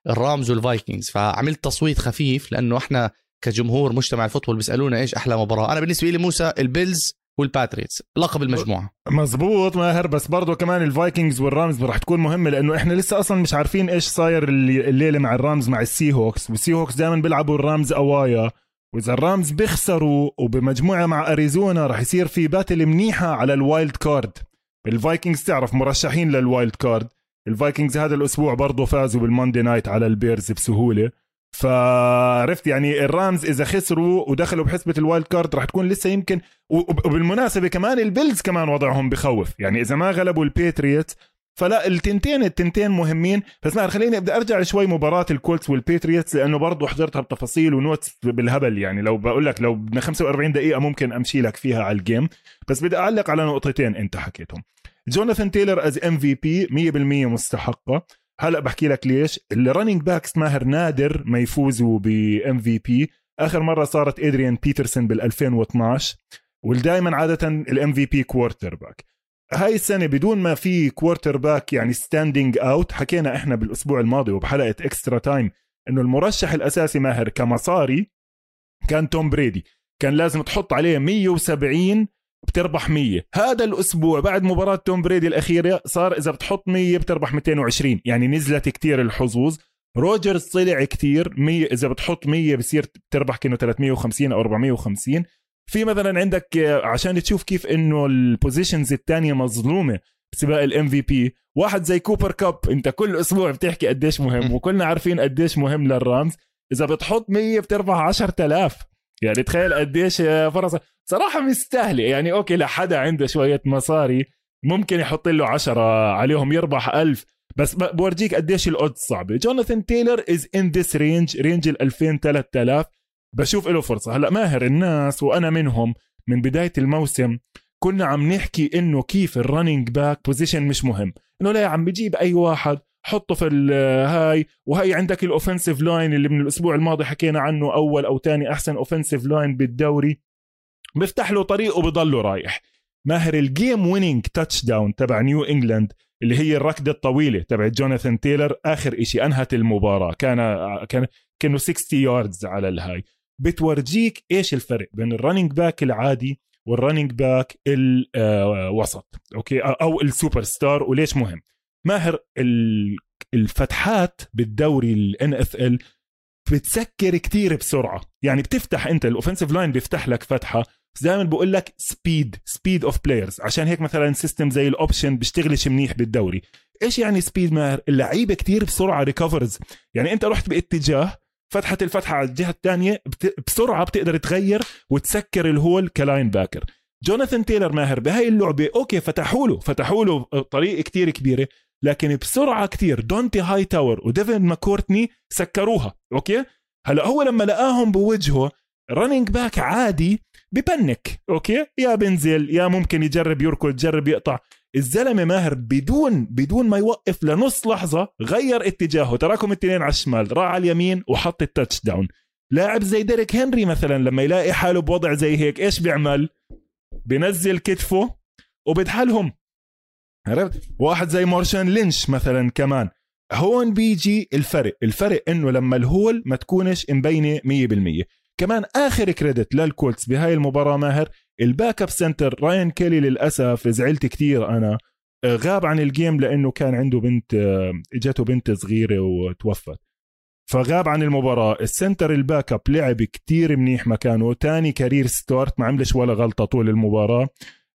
ال Rams وال Vikings. فعملت تصويت خفيف لأنه إحنا كجمهور مجتمع ال football بيسألونا إيش أحلى مباراة. أنا بالنسبة لي موسى ال Bills وال Patriots. لقب المجموعة. مزبوط ماهر. بس برضه كمان ال Vikings وال Rams راح تكون مهمة لأنه إحنا لسه أصلا مش عارفين إيش صاير الليلة مع ال Rams مع ال Seahawks وال Seahawks دائما بيلعبوا ال Rams away. وإذا ال Rams بيخسروا وبمجموعة مع أريزونا راح يصير في battle منيحة على ال wild card. ال Vikings تعرف مرشحين لل wild card. ال Vikings هذا الأسبوع برضه فازوا بال Monday Night على ال Bears بسهولة. فعرفت يعني ال Rams إذا خسروا ودخلوا بحسبة ال wild card راح تكون لسه يمكن وبالمناسبة كمان ال Bills كمان وضعهم بخوف. يعني إذا ما غلبوا ال Patriots فلا التنتين التنتين مهمين. بس ما خليني أبدأ أرجع شوي مباراة ال Colts وال Patriots لأنه برضه حضرتها بتفاصيل و notes بالهبل يعني. لو بقول لك لو بدنا 45 دقيقة ممكن أمشي لك فيها على ال game. بس بدي أعلق على نقطتين أنت حكيتهم. جوناثان تايلر is MVP 100% مستحقة. هلأ بحكي لك ليش. ال running backs ماهر نادر ما يفوزوا ب MVP آخر مرة صارت ادريان بيترسون بال 2012 ودائما عادة ال MVP quarterback هاي السنة بدون ما في quarterback يعني standing out حكينا إحنا بالأسبوع الماضي وبحلقة extra time إنه المرشح الأساسي ماهر كمصاري كان توم بريدي. كان لازم تحط عليه 170 بتربح 100 هذا الأسبوع بعد مباراة توم بريدي الأخيرة صار إذا بتحط 100 بتربح 220 يعني نزلت كتير الحظوظ. روجرز طلع كتير 100 إذا بتحط 100 بصير بتربح كأنه 350 أو 450 في مثلا عندك عشان تشوف كيف إنه ال positions الثانية مظلومة بسباق ال MVP واحد زي كوبر كاب أنت كل أسبوع بتحكي قديش مهم وكلنا عارفين قديش مهم لل Rams. إذا بتحط 100 بتربح 10000 يعني تخيل قديش فرص صراحة مستاهلة. يعني أوكي لحدا عنده شوية مصاري ممكن يحط له عشرة عليهم يربح ألف. بس بورجيك قديش ال odd صعبة. جوناثان تايلر is in this range range ال 2000 3000 بشوف له فرصة. هلأ ماهر الناس وأنا منهم من بداية الموسم كنا عم نحكي إنه كيف ال running back position مش مهم. إنه لا يا عم بجيب أي واحد حطه في الهاي وهي عندك ال offensive line اللي من الأسبوع الماضي حكينا عنه أول أو ثاني أحسن offensive line بالدوري. بيفتح له طريق وبضله رايح. ماهر ال game winning touchdown تبع نيو انجلاند اللي هي الركضة الطويلة تبع جوناثان تايلر آخر إشي أنهت المباراة. كان كان كأنه 60 yards على الهاي. بتورجيك إيش الفرق بين ال running back العادي وال running back الوسط أوكي؟ أو السوبر ستار وليش مهم؟ ماهر الفتحات بالدوري ال NFL بتسكر كتير بسرعة. يعني بتفتح أنت ال offensive line بيفتح لك فتحة. دائما بقول لك speed speed of players عشان هيك مثلا system زي ال option بيشتغلش منيح بالدوري. إيش يعني speed ماهر؟ اللعيبة كتير بسرعة recovers يعني أنت رحت باتجاه فتحت الفتحة على الجهة الثانية بسرعة بتقدر تغير وتسكر ال hole ك linebacker جوناثان تايلر ماهر بهاي اللعبة أوكي فتحوا له فتحوا له طريق كتير كبيرة لكن بسرعة كتير دونتي هاي تاور وديفن ماكورتني سكروها أوكي؟ هلأ هو لما لقاهم بوجهه running back عادي ب panic أوكي؟ يا بنزل يا ممكن يجرب يركض يجرب يقطع. الزلمة ماهر بدون بدون ما يوقف لنص لحظة غير اتجاهه. تركهم الاثنين على الشمال راح على اليمين وحط ال touchdown لاعب زي ديريك هنري مثلا لما يلاقي حاله بوضع زي هيك إيش بيعمل؟ بنزل كتفه وبدحلهم عرفت؟ واحد زي مارشان لينش مثلا كمان. هون بيجي الفرق الفرق إنه لما ال hole ما تكونش مبينة 100% كمان آخر credit لل Colts بهاي المباراة ماهر ال backup center راين كيلي للأسف زعلت كثير أنا آه، غاب عن ال game لأنه كان عنده بنت آه، إجته بنت صغيرة وتوفت. فغاب عن المباراة ال center ال backup لعب كتير منيح مكانه تاني career start ما عملش ولا غلطة طول المباراة.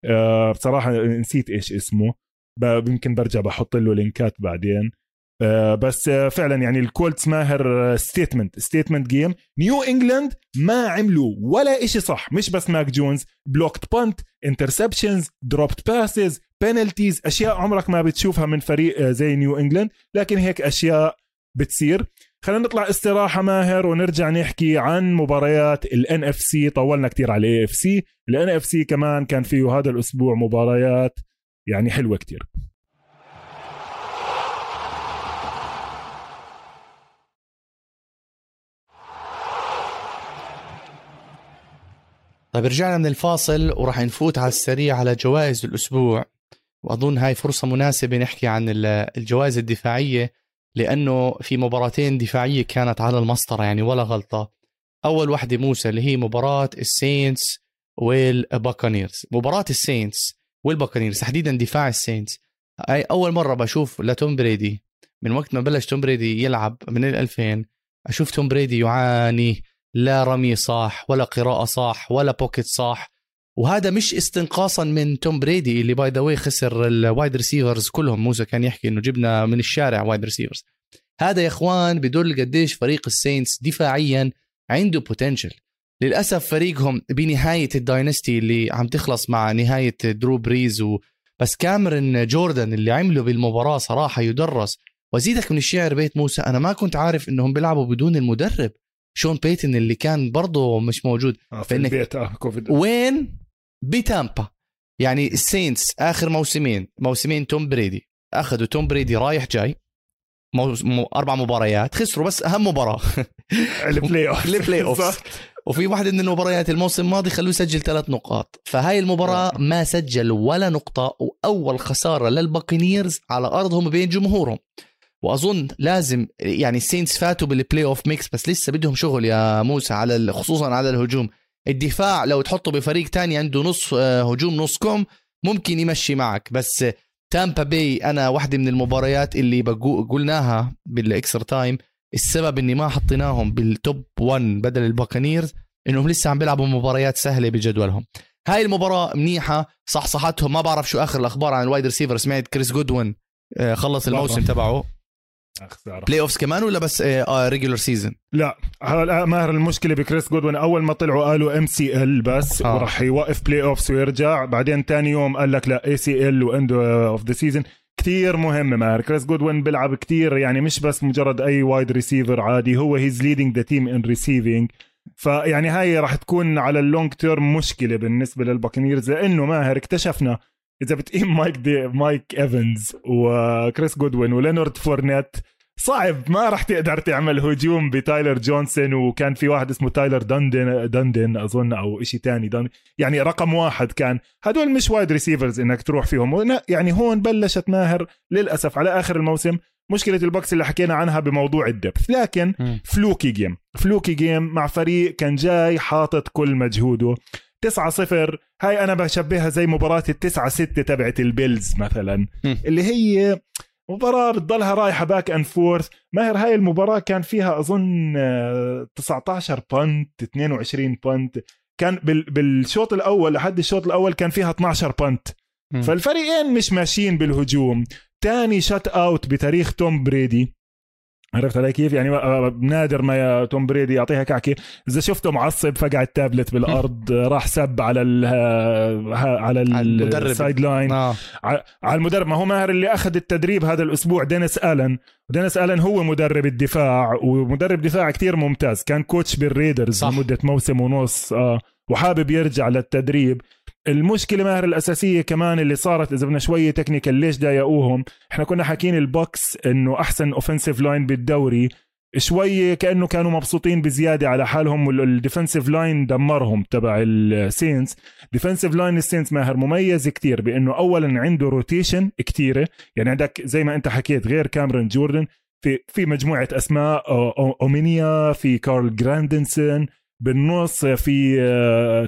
أه بصراحة نسيت إيش اسمه يمكن برجع بحط له لينكات بعدين. بس آه، فعلا يعني ال Colts ماهر statement statement game نيو انجلاند ما عملوا ولا إشي صح. مش بس ماك جونز. blocked punt interceptions dropped passes penalties أشياء عمرك ما بتشوفها من فريق آه، زي نيو انجلاند لكن هيك أشياء بتصير. خلينا نطلع استراحة ماهر ونرجع نحكي عن مباريات ال NFC طولنا كتير على ال AFC ال NFC كمان كان فيه هذا الأسبوع مباريات يعني حلوة كتير. طيب رجعنا من الفاصل وراح نفوت على السريع على جوائز الأسبوع. وأظن هاي فرصة مناسبة نحكي عن الجوائز الدفاعية لأنه في مباراتين دفاعية كانت على المسطرة يعني ولا غلطة. أول واحدة موسى اللي هي مباراة السينتس والباكانيرز مباراة السينتس والباكانيرز تحديدا دفاع السينتس. أي أول مرة بشوف لتوم بريدي من وقت ما بلش توم بريدي يلعب من ال 2000 أشوف توم بريدي يعاني لا رمي صح ولا قراءة صح ولا pocket صح وهذا مش استنقاصا من توم بريدي اللي by the way خسر ال wide receivers كلهم. موسى كان يحكي إنه جبنا من الشارع wide receivers هذا يا إخوان بدل قديش فريق السينتس دفاعيا عنده potential للأسف فريقهم بنهاية ال dynasty اللي عم تخلص مع نهاية درو بريز و بس كاميرون جوردن اللي عمله بالمباراة صراحة يدرس. وازيدك من الشعر بيت موسى أنا ما كنت عارف إنهم بيلعبوا بدون المدرب. شون بيتن اللي كان برضه مش موجود. آه في البيت آه كوفيد. وين؟ بتامبا. يعني السينتس آخر موسمين موسمين توم بريدي. أخذوا توم بريدي رايح جاي. مو... أربع مباريات. خسروا بس أهم مباراة. [laughs] ال playoff ال playoff وفي واحدة من المباريات الموسم الماضي خلوه يسجل ثلاث نقاط. فهاي المباراة ما سجل ولا نقطة وأول خسارة للباكنيرز على أرضهم بين جمهورهم. وأظن لازم يعني السينتس فاتوا بال playoff mix بس لسه بدهم شغل يا موسى على خصوصا على الهجوم. الدفاع لو تحطه بفريق تاني عنده نص آه، هجوم نص كوم ممكن يمشي معك. بس تامبا بي أنا واحدة من المباريات اللي قلناها بال extra time السبب إني ما حطيناهم بال top 1 بدل الباكانيرز إنهم لسه عم بيلعبوا مباريات سهلة بجدولهم. هاي المباراة منيحة صحصحتهم ما بعرف شو آخر الأخبار عن ال wide receiver سمعت كريس جودوين آه، خلص الموسم تبعه. playoffs كمان ولا بس آه regular season؟ لا هلا ماهر المشكلة بكريس جودوين. أول ما طلعوا قالوا MCL بس آه. وراح يوقف playoffs ويرجع. بعدين ثاني يوم قال لك لا ACL و end of the season كثير مهم ماهر. كريس جودوين بيلعب كثير يعني مش بس مجرد أي wide receiver عادي هو he's leading the team in receiving فيعني هاي راح تكون على ال long term مشكلة بالنسبة للباكنيرز لأنه ماهر اكتشفنا إذا بتقيم مايك دي مايك إيفنز وكريس جودوين ولينارد فورنيت صعب ما راح تقدر تعمل هجوم بتايلر جونسون وكان في واحد اسمه تايلر دندن دندن أظن أو شيء ثاني يعني رقم واحد كان. هدول مش wide receivers إنك تروح فيهم. يعني هون بلشت ماهر للأسف على آخر الموسم. مشكلة البوكس اللي حكينا عنها بموضوع ال depth. لكن fluky game fluky game مع فريق كان جاي حاطط كل مجهوده. 9 0 هاي أنا بشبهها زي مباراة التسعة ستة تبعت البيلز مثلا. اللي هي مباراة بتضلها رايحة back and forth ماهر هاي المباراة كان فيها أظن 19 punt 22 punt كان بالشوط الأول لحد الشوط الأول كان فيها 12 punt فالفريقين مش ماشيين بالهجوم. تاني shutout بتاريخ توم بريدي. عرفت علي كيف؟ يعني نادر ما يا توم بريدي يعطيها كعكة، إذا شفته معصب فقع التابلت بالأرض راح سب على ال على ال sideline. آه. على المدرب. ما هو ماهر اللي أخذ التدريب هذا الأسبوع دينيس ألن. دينيس ألن هو مدرب الدفاع ومدرب دفاع كتير ممتاز. كان coach بالريدرز لمدة موسم ونص آه وحابب يرجع للتدريب. المشكلة ماهر الأساسية كمان اللي صارت إذا بدنا شوية technical ليش ضايقوهم؟ إحنا كنا حاكين البوكس إنه أحسن offensive line بالدوري شوي كأنه كانوا مبسوطين بزيادة على حالهم وال defensive line دمرهم تبع السينس defensive line السينس ماهر مميز كتير بإنه اولا عنده rotation كتيرة. يعني عندك زي ما أنت حكيت غير كاميرون جوردن في في مجموعة أسماء اومينيا في كارل جراندنسون بالنص في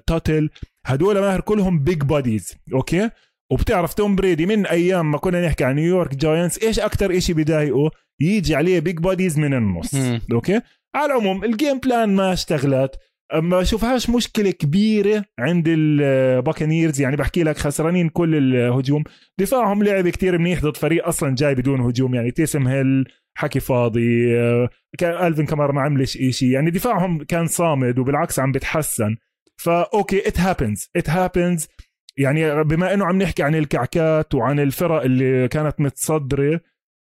توتل هدول ماهر كلهم big bodies okay؟ وبتعرف توم بريدي من أيام ما كنا نحكي عن نيويورك جاينتس إيش أكثر شيء بضايقه يجي عليه big bodies من النص. okay؟ على العموم ال game plan ما اشتغلت. ما اشوفهاش مشكلة كبيرة عند الباكنيرز يعني بحكي لك خسرانين كل الهجوم. دفاعهم لعب كتير منيح ضد فريق أصلا جاي بدون هجوم يعني تيسم هيل حكي فاضي الفين كمار ما عملش شيء يعني دفاعهم كان صامد وبالعكس عم بتحسن. ف okay it happens it happens يعني بما إنه عم نحكي عن الكعكات وعن الفرق اللي كانت متصدرة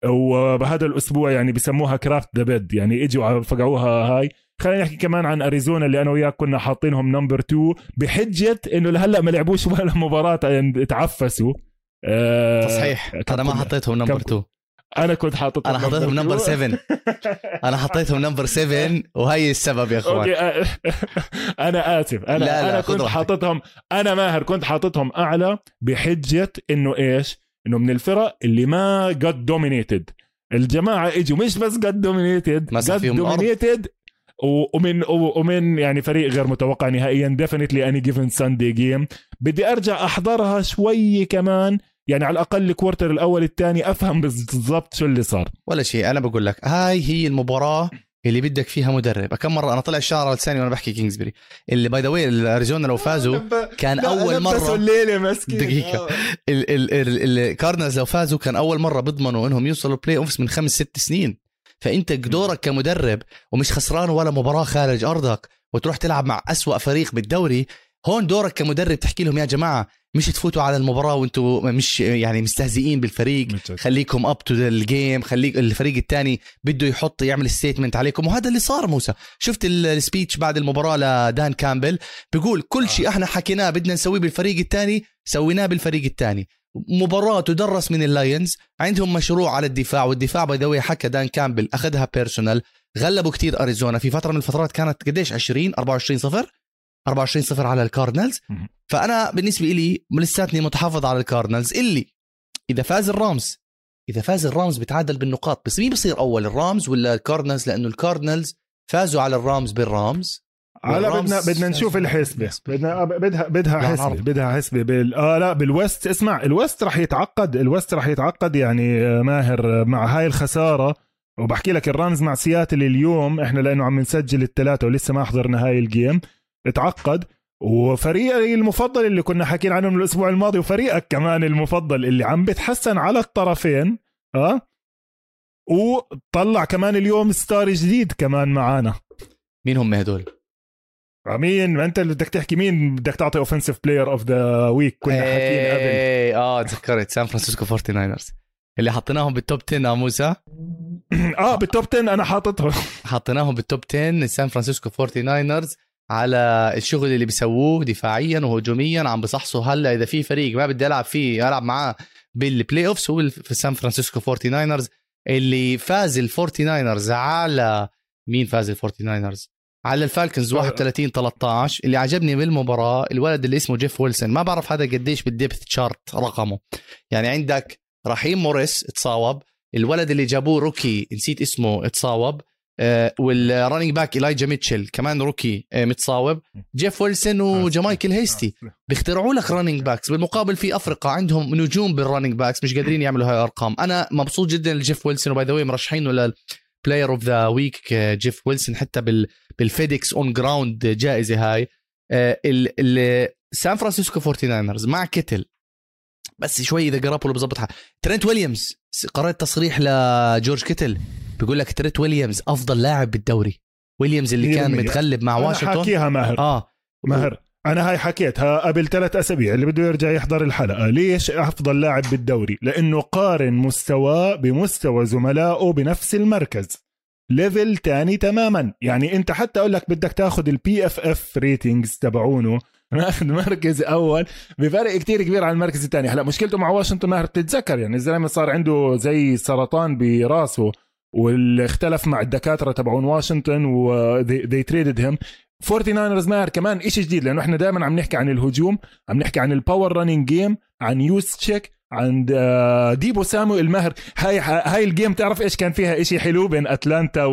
وبهذا الأسبوع يعني بسموها crapped the bed يعني إجوا فقعوها هاي. خلينا نحكي كمان عن أريزونا اللي أنا وياك كنا حاطينهم number 2 بحجة إنه لهلأ ما لعبوش ولا مباراة تعفسوا. آه صحيح. أنا ما حطيتهم number 2 أنا كنت حاطط أنا حطيتهم number 7 أنا حطيتهم number 7 وهي السبب يا أخوان. okay [laughs] أنا آسف. أنا لا لا أنا كنت حاططهم أنا ماهر كنت حاططهم أعلى بحجة إنه إيش؟ إنه من الفرق اللي ما got dominated الجماعة إجوا مش بس got dominated got dominated ومن ومن يعني فريق غير متوقع نهائيا definitely any given Sunday game بدي أرجع أحضرها شوي كمان. يعني على الأقل ال quarter الأول الثاني أفهم بالضبط شو اللي صار. ولا شيء أنا بقول لك هاي هي المباراة اللي بدك فيها مدرب. كم مرة أنا طلع الشعر لساني وأنا بحكي كينجزبري اللي by the way الأريزونا لو فازوا كان أول مرة الليلة مسكين دقيقة. الكاردنالز لو فازوا كان أول مرة بيضمنوا إنهم يوصلوا playoffs من خمس ست سنين. فأنت دورك كمدرب ومش خسران ولا مباراة خارج أرضك وتروح تلعب مع أسوأ فريق بالدوري هون دورك كمدرب تحكي لهم يا جماعة مش تفوتوا على المباراة وأنتم مش يعني مستهزئين بالفريق خليكم up to ال game خليك الفريق الثاني بده يحط يعمل statement عليكم. وهذا اللي صار موسى. شفت ال speech بعد المباراة لدان كامبل؟ بيقول كل آه. شيء إحنا حكيناه بدنا نسويه بالفريق الثاني سويناه بالفريق الثاني مباراة تدرس من اللاينز عندهم مشروع على الدفاع والدفاع باي حكى دان كامبل أخذها personal غلبوا كتير أريزونا. في فترة من الفترات كانت قديش؟ 20 24 صفر؟ 24 صفر على الكاردنالز فأنا بالنسبة لي لساتني متحفظ على الكاردنالز اللي إذا فاز الرامز إذا فاز الرامز بتعادل بالنقاط. بس مين بصير أول الرامز ولا الكاردنالز لأنه الكاردنالز فازوا على الرامز بالرامز. على بدنا بدنا نشوف الحسبة. بدنا بدها بدها حسبة بدها حسبة بال آه لا بال West. اسمع ال West راح يتعقد ال West راح يتعقد يعني آه، ماهر آه، مع هاي الخسارة. وبحكي لك الرامز مع سياتل اليوم إحنا لأنه عم نسجل الثلاثه ولسه ما حضرنا هاي ال game اتعقد وفريقي المفضل اللي كنا حاكيين عنه من الأسبوع الماضي وفريقك كمان المفضل اللي عم بتحسن على الطرفين آه؟ وطلع كمان اليوم star جديد كمان معانا. مين هم هدول؟ مين ما أنت اللي بدك تحكي مين؟ بدك تعطي offensive player of the week كنا حاكيين قبل. آه تذكرت سان فرانسيسكو 49 اللي حطيناهم بال top 10 آه موسى؟ [clears throat] آه بال top 10 أنا حاططهم. حطيناهم بال top 10 سان فرانسيسكو 49 ers على الشغل اللي بيسووه دفاعيا وهجوميا عم بصحصوا هلأ إذا في فريق ما بدي ألعب فيه ألعب معاه بال playoffs هو في سان فرانسيسكو 49 اللي فاز ال 49 على مين فاز ال 49 على الفالكنز 31 13 اللي عجبني بالمباراة الولد اللي اسمه جيف ويلسون. ما بعرف هذا قديش بال depth chart رقمه. يعني عندك رحيم موسترت تصاوب الولد اللي جابوه rookie نسيت اسمه تصاوب آه وال running back إلايجا ميتشل كمان rookie آه متصاوب. جيف ويلسون وجمايكل هيستي. بيخترعوا لك running backs بالمقابل في فرق عندهم نجوم بال running backs مش قادرين يعملوا هاي الأرقام. أنا مبسوط جدا لجيف ويلسون و by the way مرشحينه لل player of the week جيف ويلسون حتى بال بال FedEx on Ground جائزة هاي. آه سان فرانسيسكو 49 مع كيتل. بس شوي إذا جاروبولو بظبطها ترنت ويليامز قرأت تصريح لجورج كيتل بيقول لك ترنت ويليامز أفضل لاعب بالدوري. ويليامز اللي كان متغلب مع واشنطن. حكيها ماهر. آه. ماهر. أنا هاي حكيتها قبل ثلاث أسابيع اللي بده يرجع يحضر الحلقة. ليش أفضل لاعب بالدوري؟ لأنه قارن مستواه بمستوى زملائه بنفس المركز. level تاني تماما. يعني أنت حتى أقول لك بدك تاخذ ال PFF ratings تبعونه ماخذ [laughs] مركز أول بفرق كتير كبير عن المركز الثاني. هلا مشكلته مع واشنطن ماهر بتتذكر يعني الزلمة صار عنده زي سرطان براسه واللي اختلف مع الدكاترة تبعون واشنطن و traded him. 49رز ماهر كمان شيء جديد لأنه إحنا دائما عم نحكي عن الهجوم عم نحكي عن ال power running game عن يوس تشيك عند آه، ديبو سامويل ماهر هاي هاي ال game تعرف إيش كان فيها شيء حلو بين أتلانتا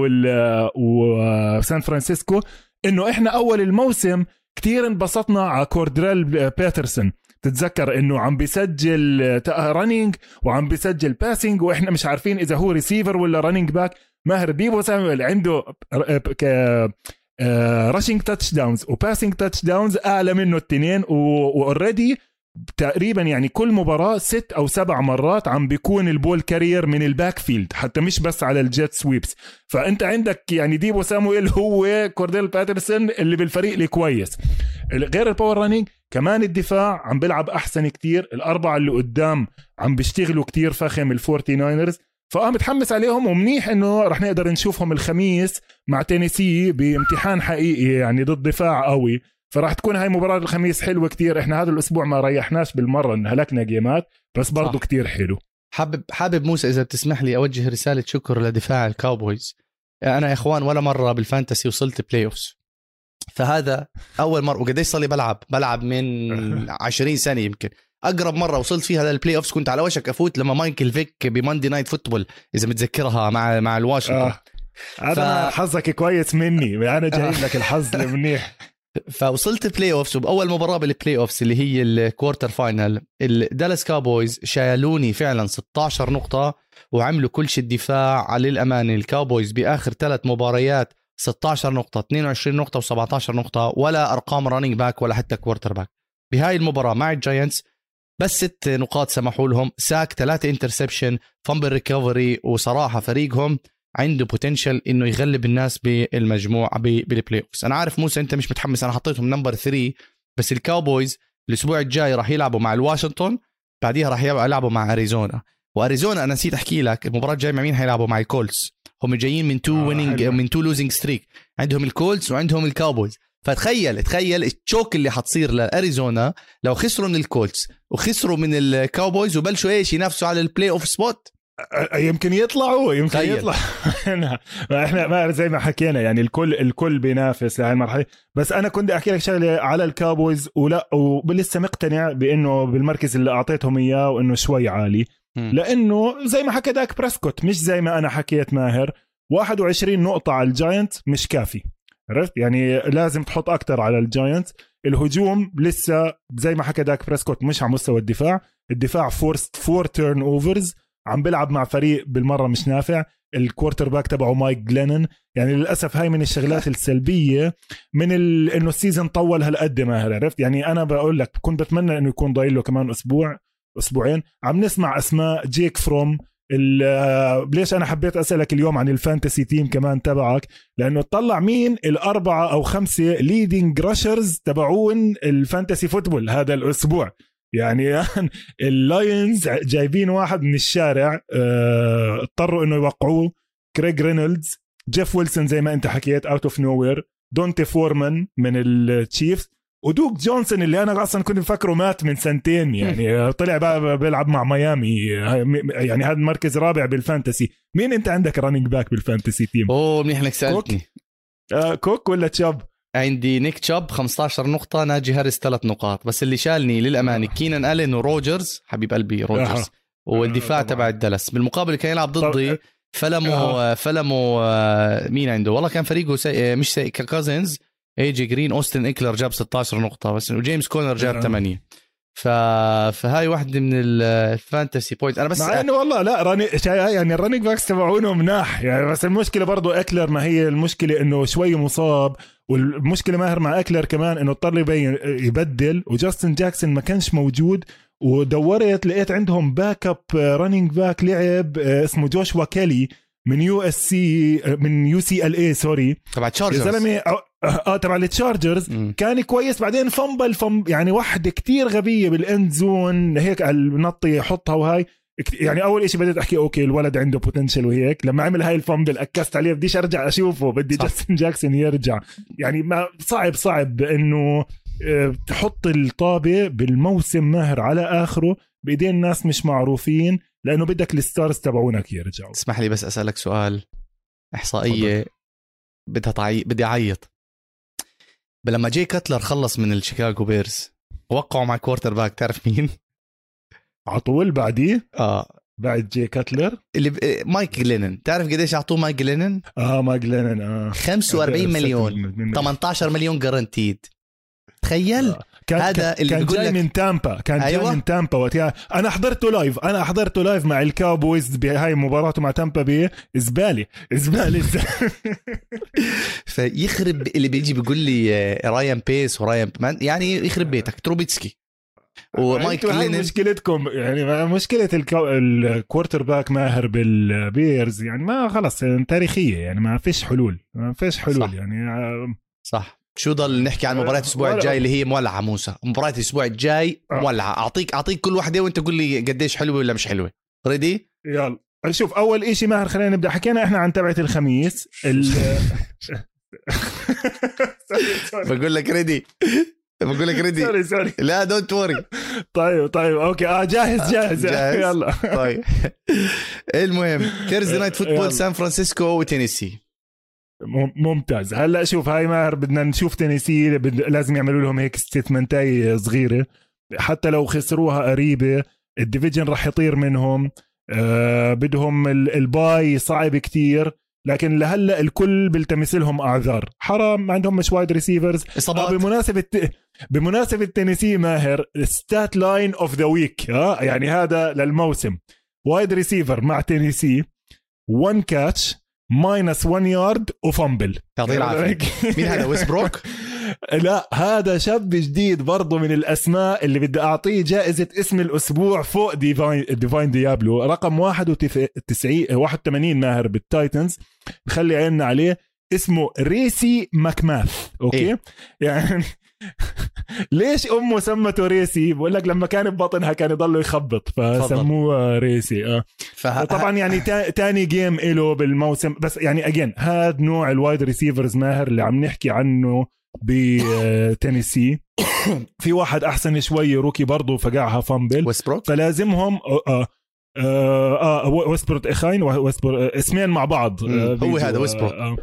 وسان فرانسيسكو؟ إنه إحنا أول الموسم كتير انبسطنا على كوردريل بيترسون. تتذكر إنه عم بيسجل running وعم بيسجل passing وإحنا مش عارفين إذا هو ريسيفر ولا running back ماهر ديبو سامويل عنده rushing touchdowns و passing touchdowns أعلى منه التنين و already تقريبا يعني كل مباراة ست أو سبع مرات عم بيكون ال ball carrier من ال backfield حتى مش بس على ال jet sweeps. فأنت عندك يعني ديبو سامويل [laughs] هو كورديل باترسون اللي بالفريق الكويس. غير ال power running كمان الدفاع عم بيلعب أحسن كتير. الأربعة اللي قدام عم بيشتغلوا كتير فخم الفورتي ناينرز فاه متحمس عليهم ومنيح إنه رح نقدر نشوفهم الخميس مع تينيسي بامتحان حقيقي يعني ضد دفاع قوي. فراح تكون هاي مباراة الخميس حلوة كتير. إحنا هذا الأسبوع ما ريحناش بالمرة انهلكنا جيمات بس برضه كتير حلو. حابب حابب موسى إذا بتسمح لي أوجه رسالة شكر لدفاع الكاوبويز. أنا يا إخوان ولا مرة بال fantasy وصلت playoffs فهذا أول مرة وقديش صار لي بلعب؟ بلعب من [laughs] 20 سنة يمكن. أقرب مرة وصلت فيها لل playoffs كنت على وشك أفوت لما مايكل فيك ب Monday Night Football إذا متذكرها مع مع الواشنطن. آه. هذا ف... حظك كويس مني. أنا جايب [laughs] لك الحظ المنيح فوصلت playoffs وبأول مباراة بال playoffs اللي هي ال quarter final الدالاس كاوبويز شايلوني فعلا 16 نقطة وعملوا كل شيء الدفاع على الامانه الكاوبويز بآخر ثلاث مباريات 16 نقطة 22 نقطة و17 نقطة ولا أرقام running back ولا حتى quarterback بهاي المباراة مع الجاينتس بس ست نقاط سمحوا لهم sack ثلاثة interception fumble recovery وصراحة فريقهم عنده potential إنه يغلب الناس بالمجموعه بال playoffs أنا عارف موسى أنت مش متحمس أنا حطيتهم number 3 بس الكاوبويز الأسبوع الجاي راح يلعبوا مع الواشنطن بعديها راح يلعبوا مع أريزونا. وأريزونا أنا نسيت أحكي لك المباراة الجاية مع مين حيلعبوا؟ مع الكولتس هم جايين من two winning من two losing streak عندهم ال Colts وعندهم الكاوبويز فتخيل تخيل ال choke اللي حتصير لأريزونا لو خسروا من ال Colts وخسروا من ال Cowboys وبلشوا إيش؟ ينافسوا على ال playoff spot يمكن يطلعوا يمكن خيل. يطلع [laughs] إحنا ما زي ما حكينا يعني الكل الكل بينافس لهي المرحلة. بس أنا كنت أحكي لك شغلة على ال Cowboys ولا ولسه مقتنع بإنه بالمركز اللي أعطيتهم إياه وإنه شوي عالي. لأنه زي ما حكى داك بريسكوت مش زي ما أنا حكيت ماهر. 21 نقطة على ال Giants مش كافي. عرفت؟ يعني لازم تحط أكثر على ال Giants. الهجوم لسه زي ما حكى داك بريسكوت مش على مستوى الدفاع. الدفاع forced four turnovers عم بيلعب مع فريق بالمرة مش نافع. ال quarterback تبعه مايك جلينن يعني للأسف هاي من الشغلات السلبية من. إنه ال season طول هالقد ماهر عرفت؟ يعني أنا بقول لك كنت بتمنى إنه يكون ضايل له كمان أسبوع أسبوعين. عم نسمع أسماء جيك فروم ليش أنا حبيت أسألك اليوم عن ال fantasy team كمان تبعك؟ لأنه تطلع مين؟ الأربعة أو خمسة leading rushers تبعون ال fantasy football هذا الأسبوع. يعني [laughs] ال Lions جايبين واحد من الشارع آه اضطروا إنه يوقعوه كريج رينولدز جيف ويلسون زي ما أنت حكيت out of nowhere دونتا فورمان من ال Chiefs ودوك جونسون اللي أنا أصلا كنت مفكره مات من سنتين يعني طلع بقى بيلعب مع ميامي يعني هذا مركز رابع بال fantasy. مين أنت عندك running back بال fantasy team أوه منيح إنك سألتني. آه كوك ولا تشاب؟ عندي نيك تشاب 15 نقطة ناجي هاريس ثلاث نقاط بس اللي شالني للأمانة آه. كينان ألين وروجرز حبيب قلبي روجرز آه. والدفاع آه تبع الدلس بالمقابل كان يلعب ضدي فلموا. فلموا آه، مين عنده والله كان فريقه سي... مش سي... كازنز إي جي جرين أوستن إيكلر جاب 16 نقطة بس وجيمس كونر جاب 8 آه. ف... فهاي واحدة من ال fantasy point. أنا بس مع إنه والله لا روني يعني ال running backs تبعونه مناح. يعني بس المشكلة برضه إكلر ما هي المشكلة إنه شوي مصاب والمشكلة ماهر مع إكلر كمان إنه اضطر يبين يبدل وجاستن جاكسون ما كانش موجود. ودورت لقيت عندهم backup running back لعب آه، اسمه جوشوا كيلي من USC من UCLA sorry. تبع Chargers يا زلمة آه تبع ال Chargers كان كويس. بعدين fumble فم يعني واحدة كتير غبية بال end zone هيك النطي يحطها وهاي. يعني أول شيء بديت أحكي okay الولد عنده potential وهيك. لما عمل هاي ال fumble أكست عليه بديش أرجع أشوفه. بدي جاستن جاكسون يرجع. يعني ما صعب صعب إنه آه، تحط الطابة بالموسم ماهر على آخره بإيدين ناس مش معروفين لأنه بدك ال stars تبعونك يرجعوا. اسمح لي بس أسألك سؤال إحصائية. بدها تعي... بدي أعيط. لما جي كاتلر خلص من ال Chicago Bears وقعوا مع quarterback تعرف مين؟ على طول بعديه؟ آه بعد جي كاتلر اللي ب... مايك جلينن تعرف قديش أعطوه مايك جلينن؟ آه مايك جلينن آه 45 مليون 18 مليون guaranteed تخيل آه. كان هذا اللي كان جاي لك... من تامبا. كان أيوة؟ جاي من تامبا وقتها. أنا حضرته live أنا حضرته live مع ال Cowboys بهاي مباراته مع Tampa Bay زباله زباله [laughs] فيخرب اللي بيجي بيقول لي آه، رايان بيس ورايان يعني يخرب بيتك. تروبيتسكي ومايك جلينن. مشكلتكم. يعني مشكلة الكو... ال quarterback ماهر بال Bears يعني ما خلص تاريخية. يعني ما فيش حلول. ما فيش حلول. صح. يعني آه، صح. شو ضل نحكي عن مباريات الأسبوع الجاي اللي هي مولعة موسى؟ مباريات الأسبوع الجاي آه. مولعة. اعطيك أعطيك كل وحده وأنت قول لي قديش حلوة ولا مش حلوة. ready يلا. شوف أول شيء ماهر خلينا نبدأ. حكينا إحنا عن تبعه الخميس. ال... [laughs] [laughs] بقول لك ready بقول لك ريدي sorry sorry لا don't worry طيب طيب okay. آه جاهز جاهز, جاهز. يلا. طيب. [laughs] المهم Thursday night football سان فرانسيسكو وتينيسي ممتاز. هلا شوف هاي ماهر بدنا نشوف تينيسي لازم يعملوا لهم هيك statement اي صغيرة. حتى لو خسروها قريبة ال division راح يطير منهم. آه بدهم ال bye صعب كتير. لكن لهلا الكل بيلتمس لهم اعذار حرام ما عندهم مش wide receivers إصابات. بمناسبة بمناسبة تينيسي ماهر stat line of the week ها؟ يعني هذا للموسم. wide receiver مع تينيسي 1 catch minus 1 yard و fumble يعطيه العافية. [laughs] مين هذا؟ ويسبروك؟ [laughs] لا هذا شاب جديد برضه من الأسماء اللي بدي أعطيه جائزة اسم الأسبوع فوق ديفاين ديفاين ديابلو رقم 91 81 ماهر بال Titans. بخلي عيننا عليه. اسمه ريسي ماكماث. okay؟ إيه؟ يعني [laughs] ليش امه سمته ريسي؟ بقول لك لما كان ببطنها كان يضله يخبط فسموه ريسي آه. فه... طبعا يعني تاني game له بالموسم بس يعني again هذا نوع ال wide receivers ماهر اللي عم نحكي عنه بتينيسي [coughs] في واحد أحسن شوي rookie برضه فقعها fumble فلازمهم آه آه آه, آه ويسبروك إخاين ويسبروك اسمين مع بعض. آه هو هذا ويسبروك آه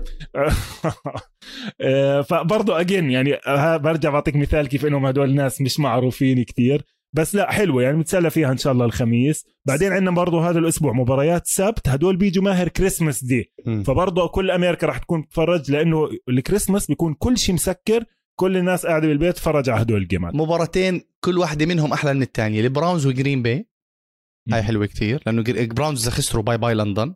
آه [laughs] فبرضه again يعني آه برجع بعطيك مثال كيف إنهم هدول الناس مش معروفين كتير. بس لا حلوة يعني متسلى فيها إن شاء الله الخميس. بعدين عندنا برضه هذا الأسبوع مباريات سبت هدول بيجوا ماهر Christmas day فبرضه كل أمريكا راح تكون تتفرج لأنه الكريسماس بيكون كل شيء مسكر كل الناس قاعدة بالبيت تفرج على هدول الجيمات. مباراتين كل واحدة منهم أحلى من الثانية البراونز وجرين باي. هاي حلوة كتير لأنه براونز خسروا bye bye لندن.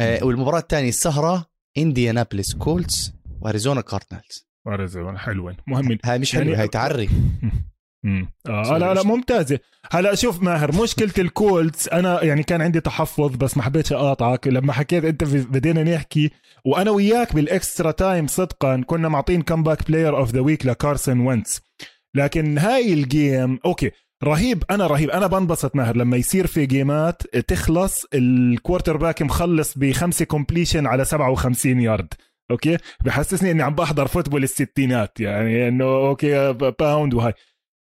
آه والمباراة الثانية السهرة انديانابلس كولتس وأريزونا كاردنالز اريزونا حلوة مهم هاي مش حلوة يعني... هاي تعري. [laughs] آه لا لا ممتازة. هلا شوف ماهر مشكلة الكولتس أنا يعني كان عندي تحفظ بس ما حبيتش أقاطعك. لما حكيت أنت بدينا نحكي وأنا وياك بال extra time صدقا كنا معطين comeback player of the week لكارسون وينتس. لكن هاي ال game okay رهيب أنا رهيب. أنا بنبسط ماهر لما يصير في جيمات تخلص ال quarterback مخلص بخمسة completion على 57 yard okay؟ بحسسني إني عم بحضر football الستينات يعني إنه okay pound وهاي.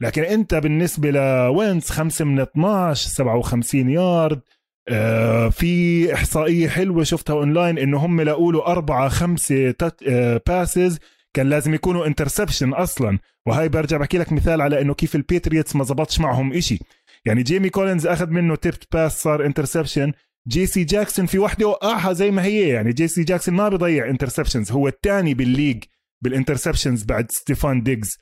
لكن أنت بالنسبة لوينتس 5 من 12 57 يارد آه في إحصائية حلوة شفتها اونلاين إنه هم لقوا له أربعة خمسة آه passes كان لازم يكونوا interception أصلا. وهاي برجع بحكي لك مثال على إنه كيف الباتريوتس ما زبطش معهم إشي. يعني جيمي كولينز أخذ منه tipped pass صار interception جي سي جاكسون في وحدة وقعها زي ما هي. يعني جي سي جاكسون ما بيضيع interceptions هو الثاني بال league بال interceptions بعد ستيفان ديجز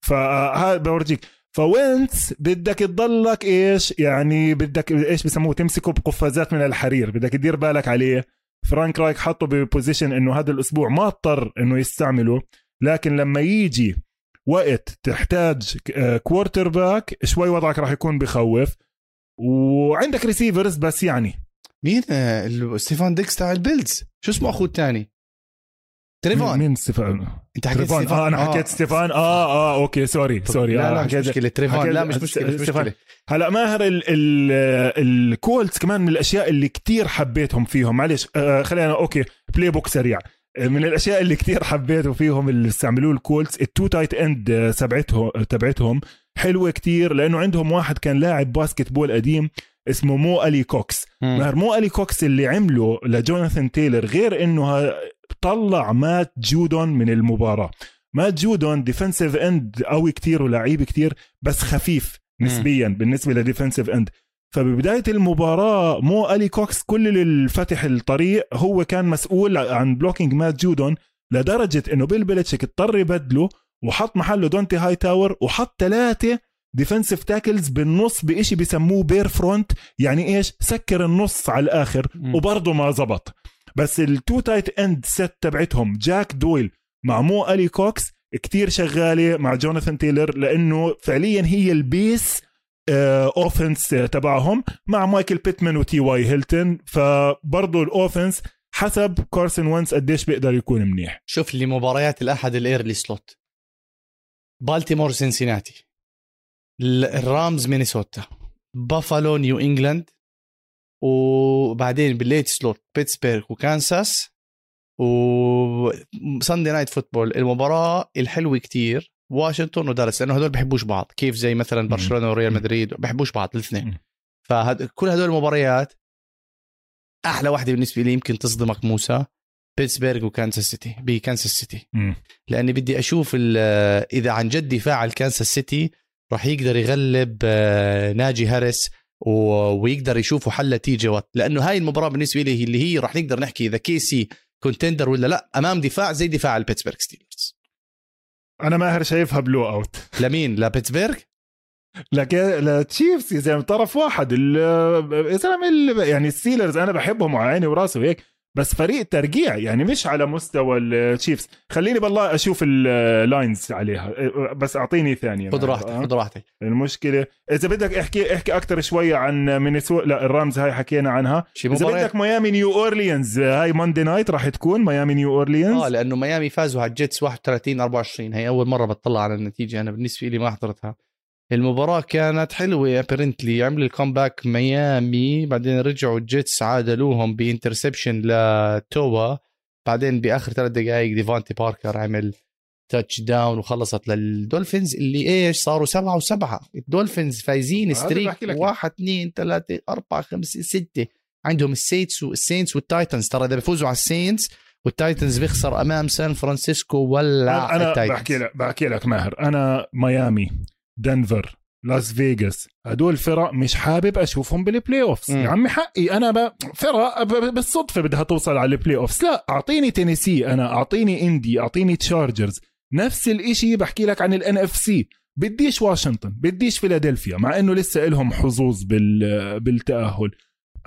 فهذا بورجيك. فوينتس بدك تضلك إيش؟ يعني بدك إيش بسموه؟ تمسكه بقفازات من الحرير. بدك تدير بالك عليه. فرانك رايك حطه ب position إنه هذا الأسبوع ما اضطر إنه يستعمله لكن لما يجي وقت تحتاج quarterback شوي وضعك راح يكون بخوف. وعندك receivers بس يعني. مين؟ آه، ستيفان ديجز تاع البيلز. شو اسمه أخوه الثاني؟ تريفون مين ستيفان؟ انت حكيت ستيفان؟ آه أنا حكيت ستيفان. آه آه okay sorry sorry. لا آه لا مش مشكلة. تريفون لا مش مشكلة مش مشكلة. هلا ماهر الكولتس كمان من الأشياء اللي كتير حبيتهم فيهم. معلش آه خلينا okay playbook سريع. آه، من الأشياء اللي كتير حبيته فيهم اللي استعملوه الكولتس ال two tight end تبعتهم تبعتهم حلوة كتير لأنه عندهم واحد كان لاعب basketball قديم اسمه مو ألي كوكس. مو ألي كوكس اللي عمله لجوناثان تايلر غير إنه طلع مات جودون من المباراة. مات جودون defensive end قوي كتير ولعيب كتير بس خفيف نسبيا بالنسبة ل defensive end فببداية المباراة مو ألي كوكس كل اللي فتح الطريق هو كان مسؤول عن blocking مات جودون لدرجة إنه بيل بيلتشيك اضطر يبدله وحط محله دونتا هايتاور وحط ثلاثة defensive tackles بالنص بإشي بسموه bear front يعني إيش؟ سكر النص على الآخر وبرضه ما زبط. بس ال two tight end set تبعتهم جاك دويل مع مو ألي كوكس كتير شغالة مع جوناثان تايلر لأنه فعليا هي ال base offense آه، تبعهم مع مايكل بيتمان وتي واي هيلتون. فبرضه ال offense حسب كارسون وينتس قديش بيقدر يكون منيح. شوف لي مباريات الأحد ال early slot بالتيمور سنسيناتي. الرامز مينيسوتا. بافالو نيو إنجلاند. وبعدين بال late slot بيتسبرغ وكانساس و Sunday night football. المباراة الحلوة كتير. واشنطن ودالاس لأنه هدول بحبوش بعض كيف زي مثلا برشلونة وريال مدريد بحبوش بعض الاثنين. فكل هدول المباريات أحلى واحدة بالنسبة لي يمكن تصدمك موسى بيتسبرغ وكانساس سيتي بكانساس سيتي. لأني بدي أشوف إذا عن جد دفاع الكانساس سيتي راح يقدر يغلب آه، ناجي هاريس ويقدر يشوفوا حل نتيجة لأنه هاي المباراة بالنسبة لي اللي هي راح نقدر نحكي إذا كيسي contender ولا لأ أمام دفاع زي دفاع البيتسبرغ ستيلرز أنا ماهر شايفها blowout. [laughs] لمين؟ لبيتسبرغ؟ لك لتشيفز يا زلمة طرف واحد يا زلمة يعني الستيلرز أنا بحبهم وعيني عيني وراسي وهيك. بس فريق ترقيع يعني مش على مستوى التشيفز خليني بالله أشوف ال lines عليها. بس أعطيني ثانية. خذ راحتك خذ راحتك. المشكلة إذا بدك احكي احكي أكثر شوي عن مينيسوتا لا الرامز هاي حكينا عنها. إذا بدك ميامي نيو اورليانز هاي Monday night راح تكون ميامي نيو اورليانز آه لأنه ميامي فازوا على الجيتس 31 24 هي أول مرة بطلع على النتيجة أنا بالنسبة لي ما حضرتها. المباراة كانت حلوة apparently عمل ال comeback ميامي بعدين رجعوا الجيتس عادلوهم ب interception لتوا. بعدين بآخر ثلاث دقائق ديفانتي باركر عمل touchdown وخلصت للدولفينز اللي إيش صاروا سبعة وسبعة. الدولفينز فايزين streak واحد اثنين ثلاثة أربعة خمسة ستة. عندهم السيتس والسينتس والتايتنز ترى إذا بيفوزوا على السينتس والتايتنز بيخسر أمام سان فرانسيسكو ولا أنا التايتنز. بحكي لك بحكي لك ماهر. أنا ميامي. دنفر لاس فيغاس هدول فرق مش حابب أشوفهم بال playoffs يا عمي حقي أنا ب... فرق بالصدفة بدها توصل على ال playoffs لا أعطيني تينيسي أنا أعطيني إندي أعطيني تشارجرز. نفس الإشي بحكي لك عن ال NFC بديش واشنطن بديش فيلادلفيا مع إنه لسه لهم حظوظ بال... بالتأهل.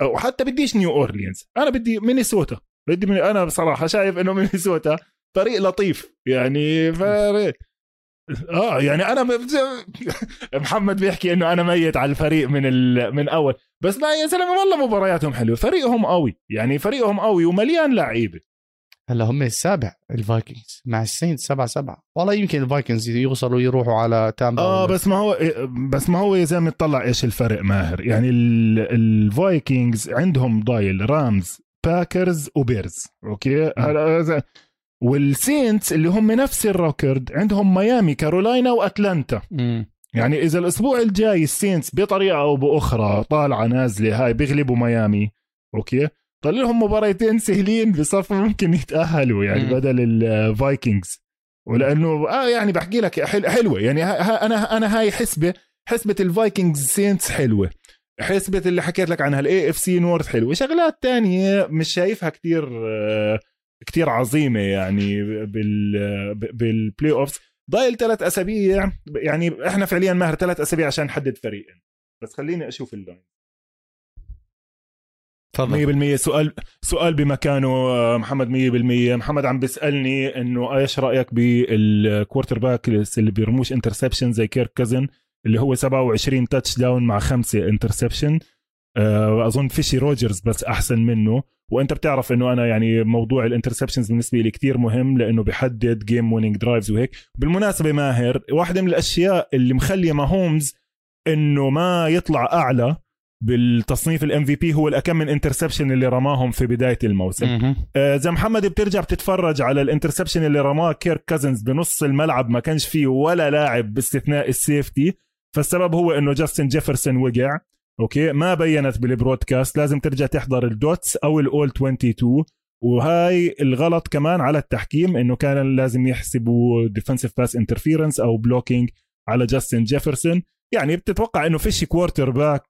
وحتى بديش نيو اورليانز أنا بدي مينيسوتا. بدي من... أنا بصراحة شايف إنه مينيسوتا فريق لطيف. يعني فريق آه يعني أنا محمد بيحكي إنه أنا ميت على الفريق من ال... من أول. بس لا يا زلمه والله مبارياتهم حلوة. فريقهم قوي. يعني فريقهم قوي ومليان لعيبة. هلا هم السابع ال Vikings مع ال Saints سبعة سبعة. والله يمكن ال Vikings يوصلوا يروحوا على تامبا آه بس ما هو بس ما هو يا زلمة تطلع إيش الفرق ماهر. يعني ال Vikings عندهم ضايل Rams Packers و Bears. okay؟ هلا وال Saints اللي هم نفس ال record عندهم ميامي كارولاينا وأتلانتا. يعني إذا الأسبوع الجاي ال Saints بطريقة أو بأخرى طالعة نازلة هاي بيغلبوا ميامي. okay؟ طلع لهم مباريتين سهلين بصفوا ممكن يتأهلوا يعني مم. بدل ال Vikings ولأنه آه يعني بحكي لك حل حلوة. يعني ها ها أنا أنا هاي حسبة حسبة ال Vikings Saints حلوة. حسبة اللي حكيت لك عنها ال AFC North حلوة. شغلات تانية مش شايفها كتير آه، كتير عظيمة يعني بال بال playoffs ضايل ثلاث أسابيع يعني إحنا فعليا ماهر ثلاث أسابيع عشان نحدد فريقين. بس خليني أشوف ال line تفضل. 100% سؤال سؤال بمكانه آه، محمد 100% محمد عم بيسألني إنه إيش رأيك بال quarterback اللي بيرموش interception زي كيرك كازن اللي هو 27 touchdown مع خمسة interception أظن فيش إلا روجرز بس أحسن منه. وأنت بتعرف إنه أنا يعني موضوع ال interceptions بالنسبة لي كتير مهم لأنه بيحدد game winning drives وهيك. بالمناسبة ماهر واحدة من الأشياء اللي مخلية ماهومز إنه ما يطلع أعلى بالتصنيف ال MVP هو الكم من interception اللي رماهم في بداية الموسم. آه، زي محمد بترجع بتتفرج على ال interception اللي رماه كيرك كازنز بنص الملعب ما كانش فيه ولا لاعب باستثناء ال safety فالسبب هو إنه جاستن جيفرسون وقع. okay؟ ما بينت بال broadcast لازم ترجع تحضر ال dots أو ال all 22 وهاي الغلط كمان على التحكيم إنه كان لازم يحسبوا defensive pass interference أو blocking على جاستن جيفرسون يعني بتتوقع إنه فيش quarterback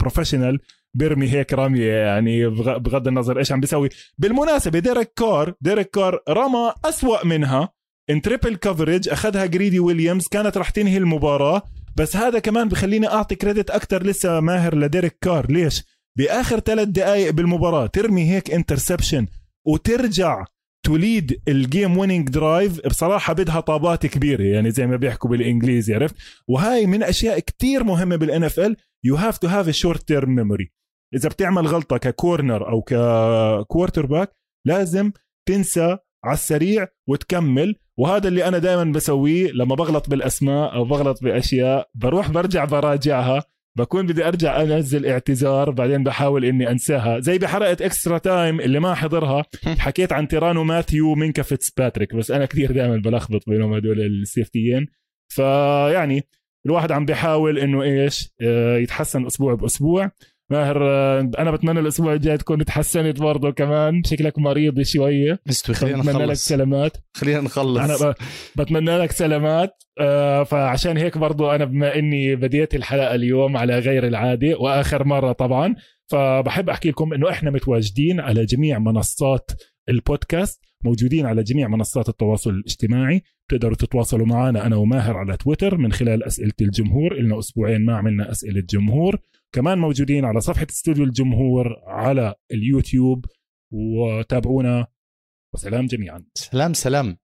professional بيرمي هيك رميه يعني بغ- بغض النظر إيش عم بيسوي. بالمناسبة ديريك كار ديريك كار رمى أسوأ منها in triple coverage أخذها جريدي ويليامز كانت رح تنهي المباراة. بس هذا كمان بخليني أعطي credit أكثر لسه ماهر لديريك كار. ليش؟ بآخر ثلاث دقائق بالمباراة ترمي هيك interception وترجع to lead ال game winning drive بصراحة بدها طابات كبيرة يعني زي ما بيحكوا بالإنجليزي عرفت؟ وهاي من أشياء كتير مهمة بال NFL you have to have short term memory إذا بتعمل غلطة ك corner أو ك quarterback لازم تنسى على السريع وتكمل وهذا اللي أنا دائما بسويه لما بغلط بالأسماء أو بغلط بأشياء بروح برجع براجعها بكون بدي أرجع أنزل اعتذار بعدين بحاول إني أنساها. زي بحلقه extra time اللي ما حضرها [laughs] حكيت عن تيران ماثيو مينكا فيتسباتريك بس أنا كثير دائما بلخبط بينهم هدول السيفتيين. فيعني الواحد عم بيحاول إنه إيش آه، يتحسن أسبوع بأسبوع. ماهر آه، أنا بتمنى الأسبوع الجاي تكون تحسنت برضه كمان. شكلك مريض شوية. مستوي خلينا بتمنى لك نخلص. سلامات. خلينا نخلص. أنا ب... بتمنى لك سلامات. آه، فعشان هيك برضو أنا بما إني بديت الحلقة اليوم على غير العادة وآخر مرة طبعا فبحب أحكي لكم إنه إحنا متواجدين على جميع منصات البودكاست موجودين على جميع منصات التواصل الاجتماعي. تقدروا تتواصلوا معنا أنا وماهر على تويتر من خلال أسئلة الجمهور. لنا أسبوعين ما عملنا أسئلة جمهور. كمان موجودين على صفحة استوديو الجمهور على اليوتيوب وتابعونا. وسلام جميعا. سلام سلام.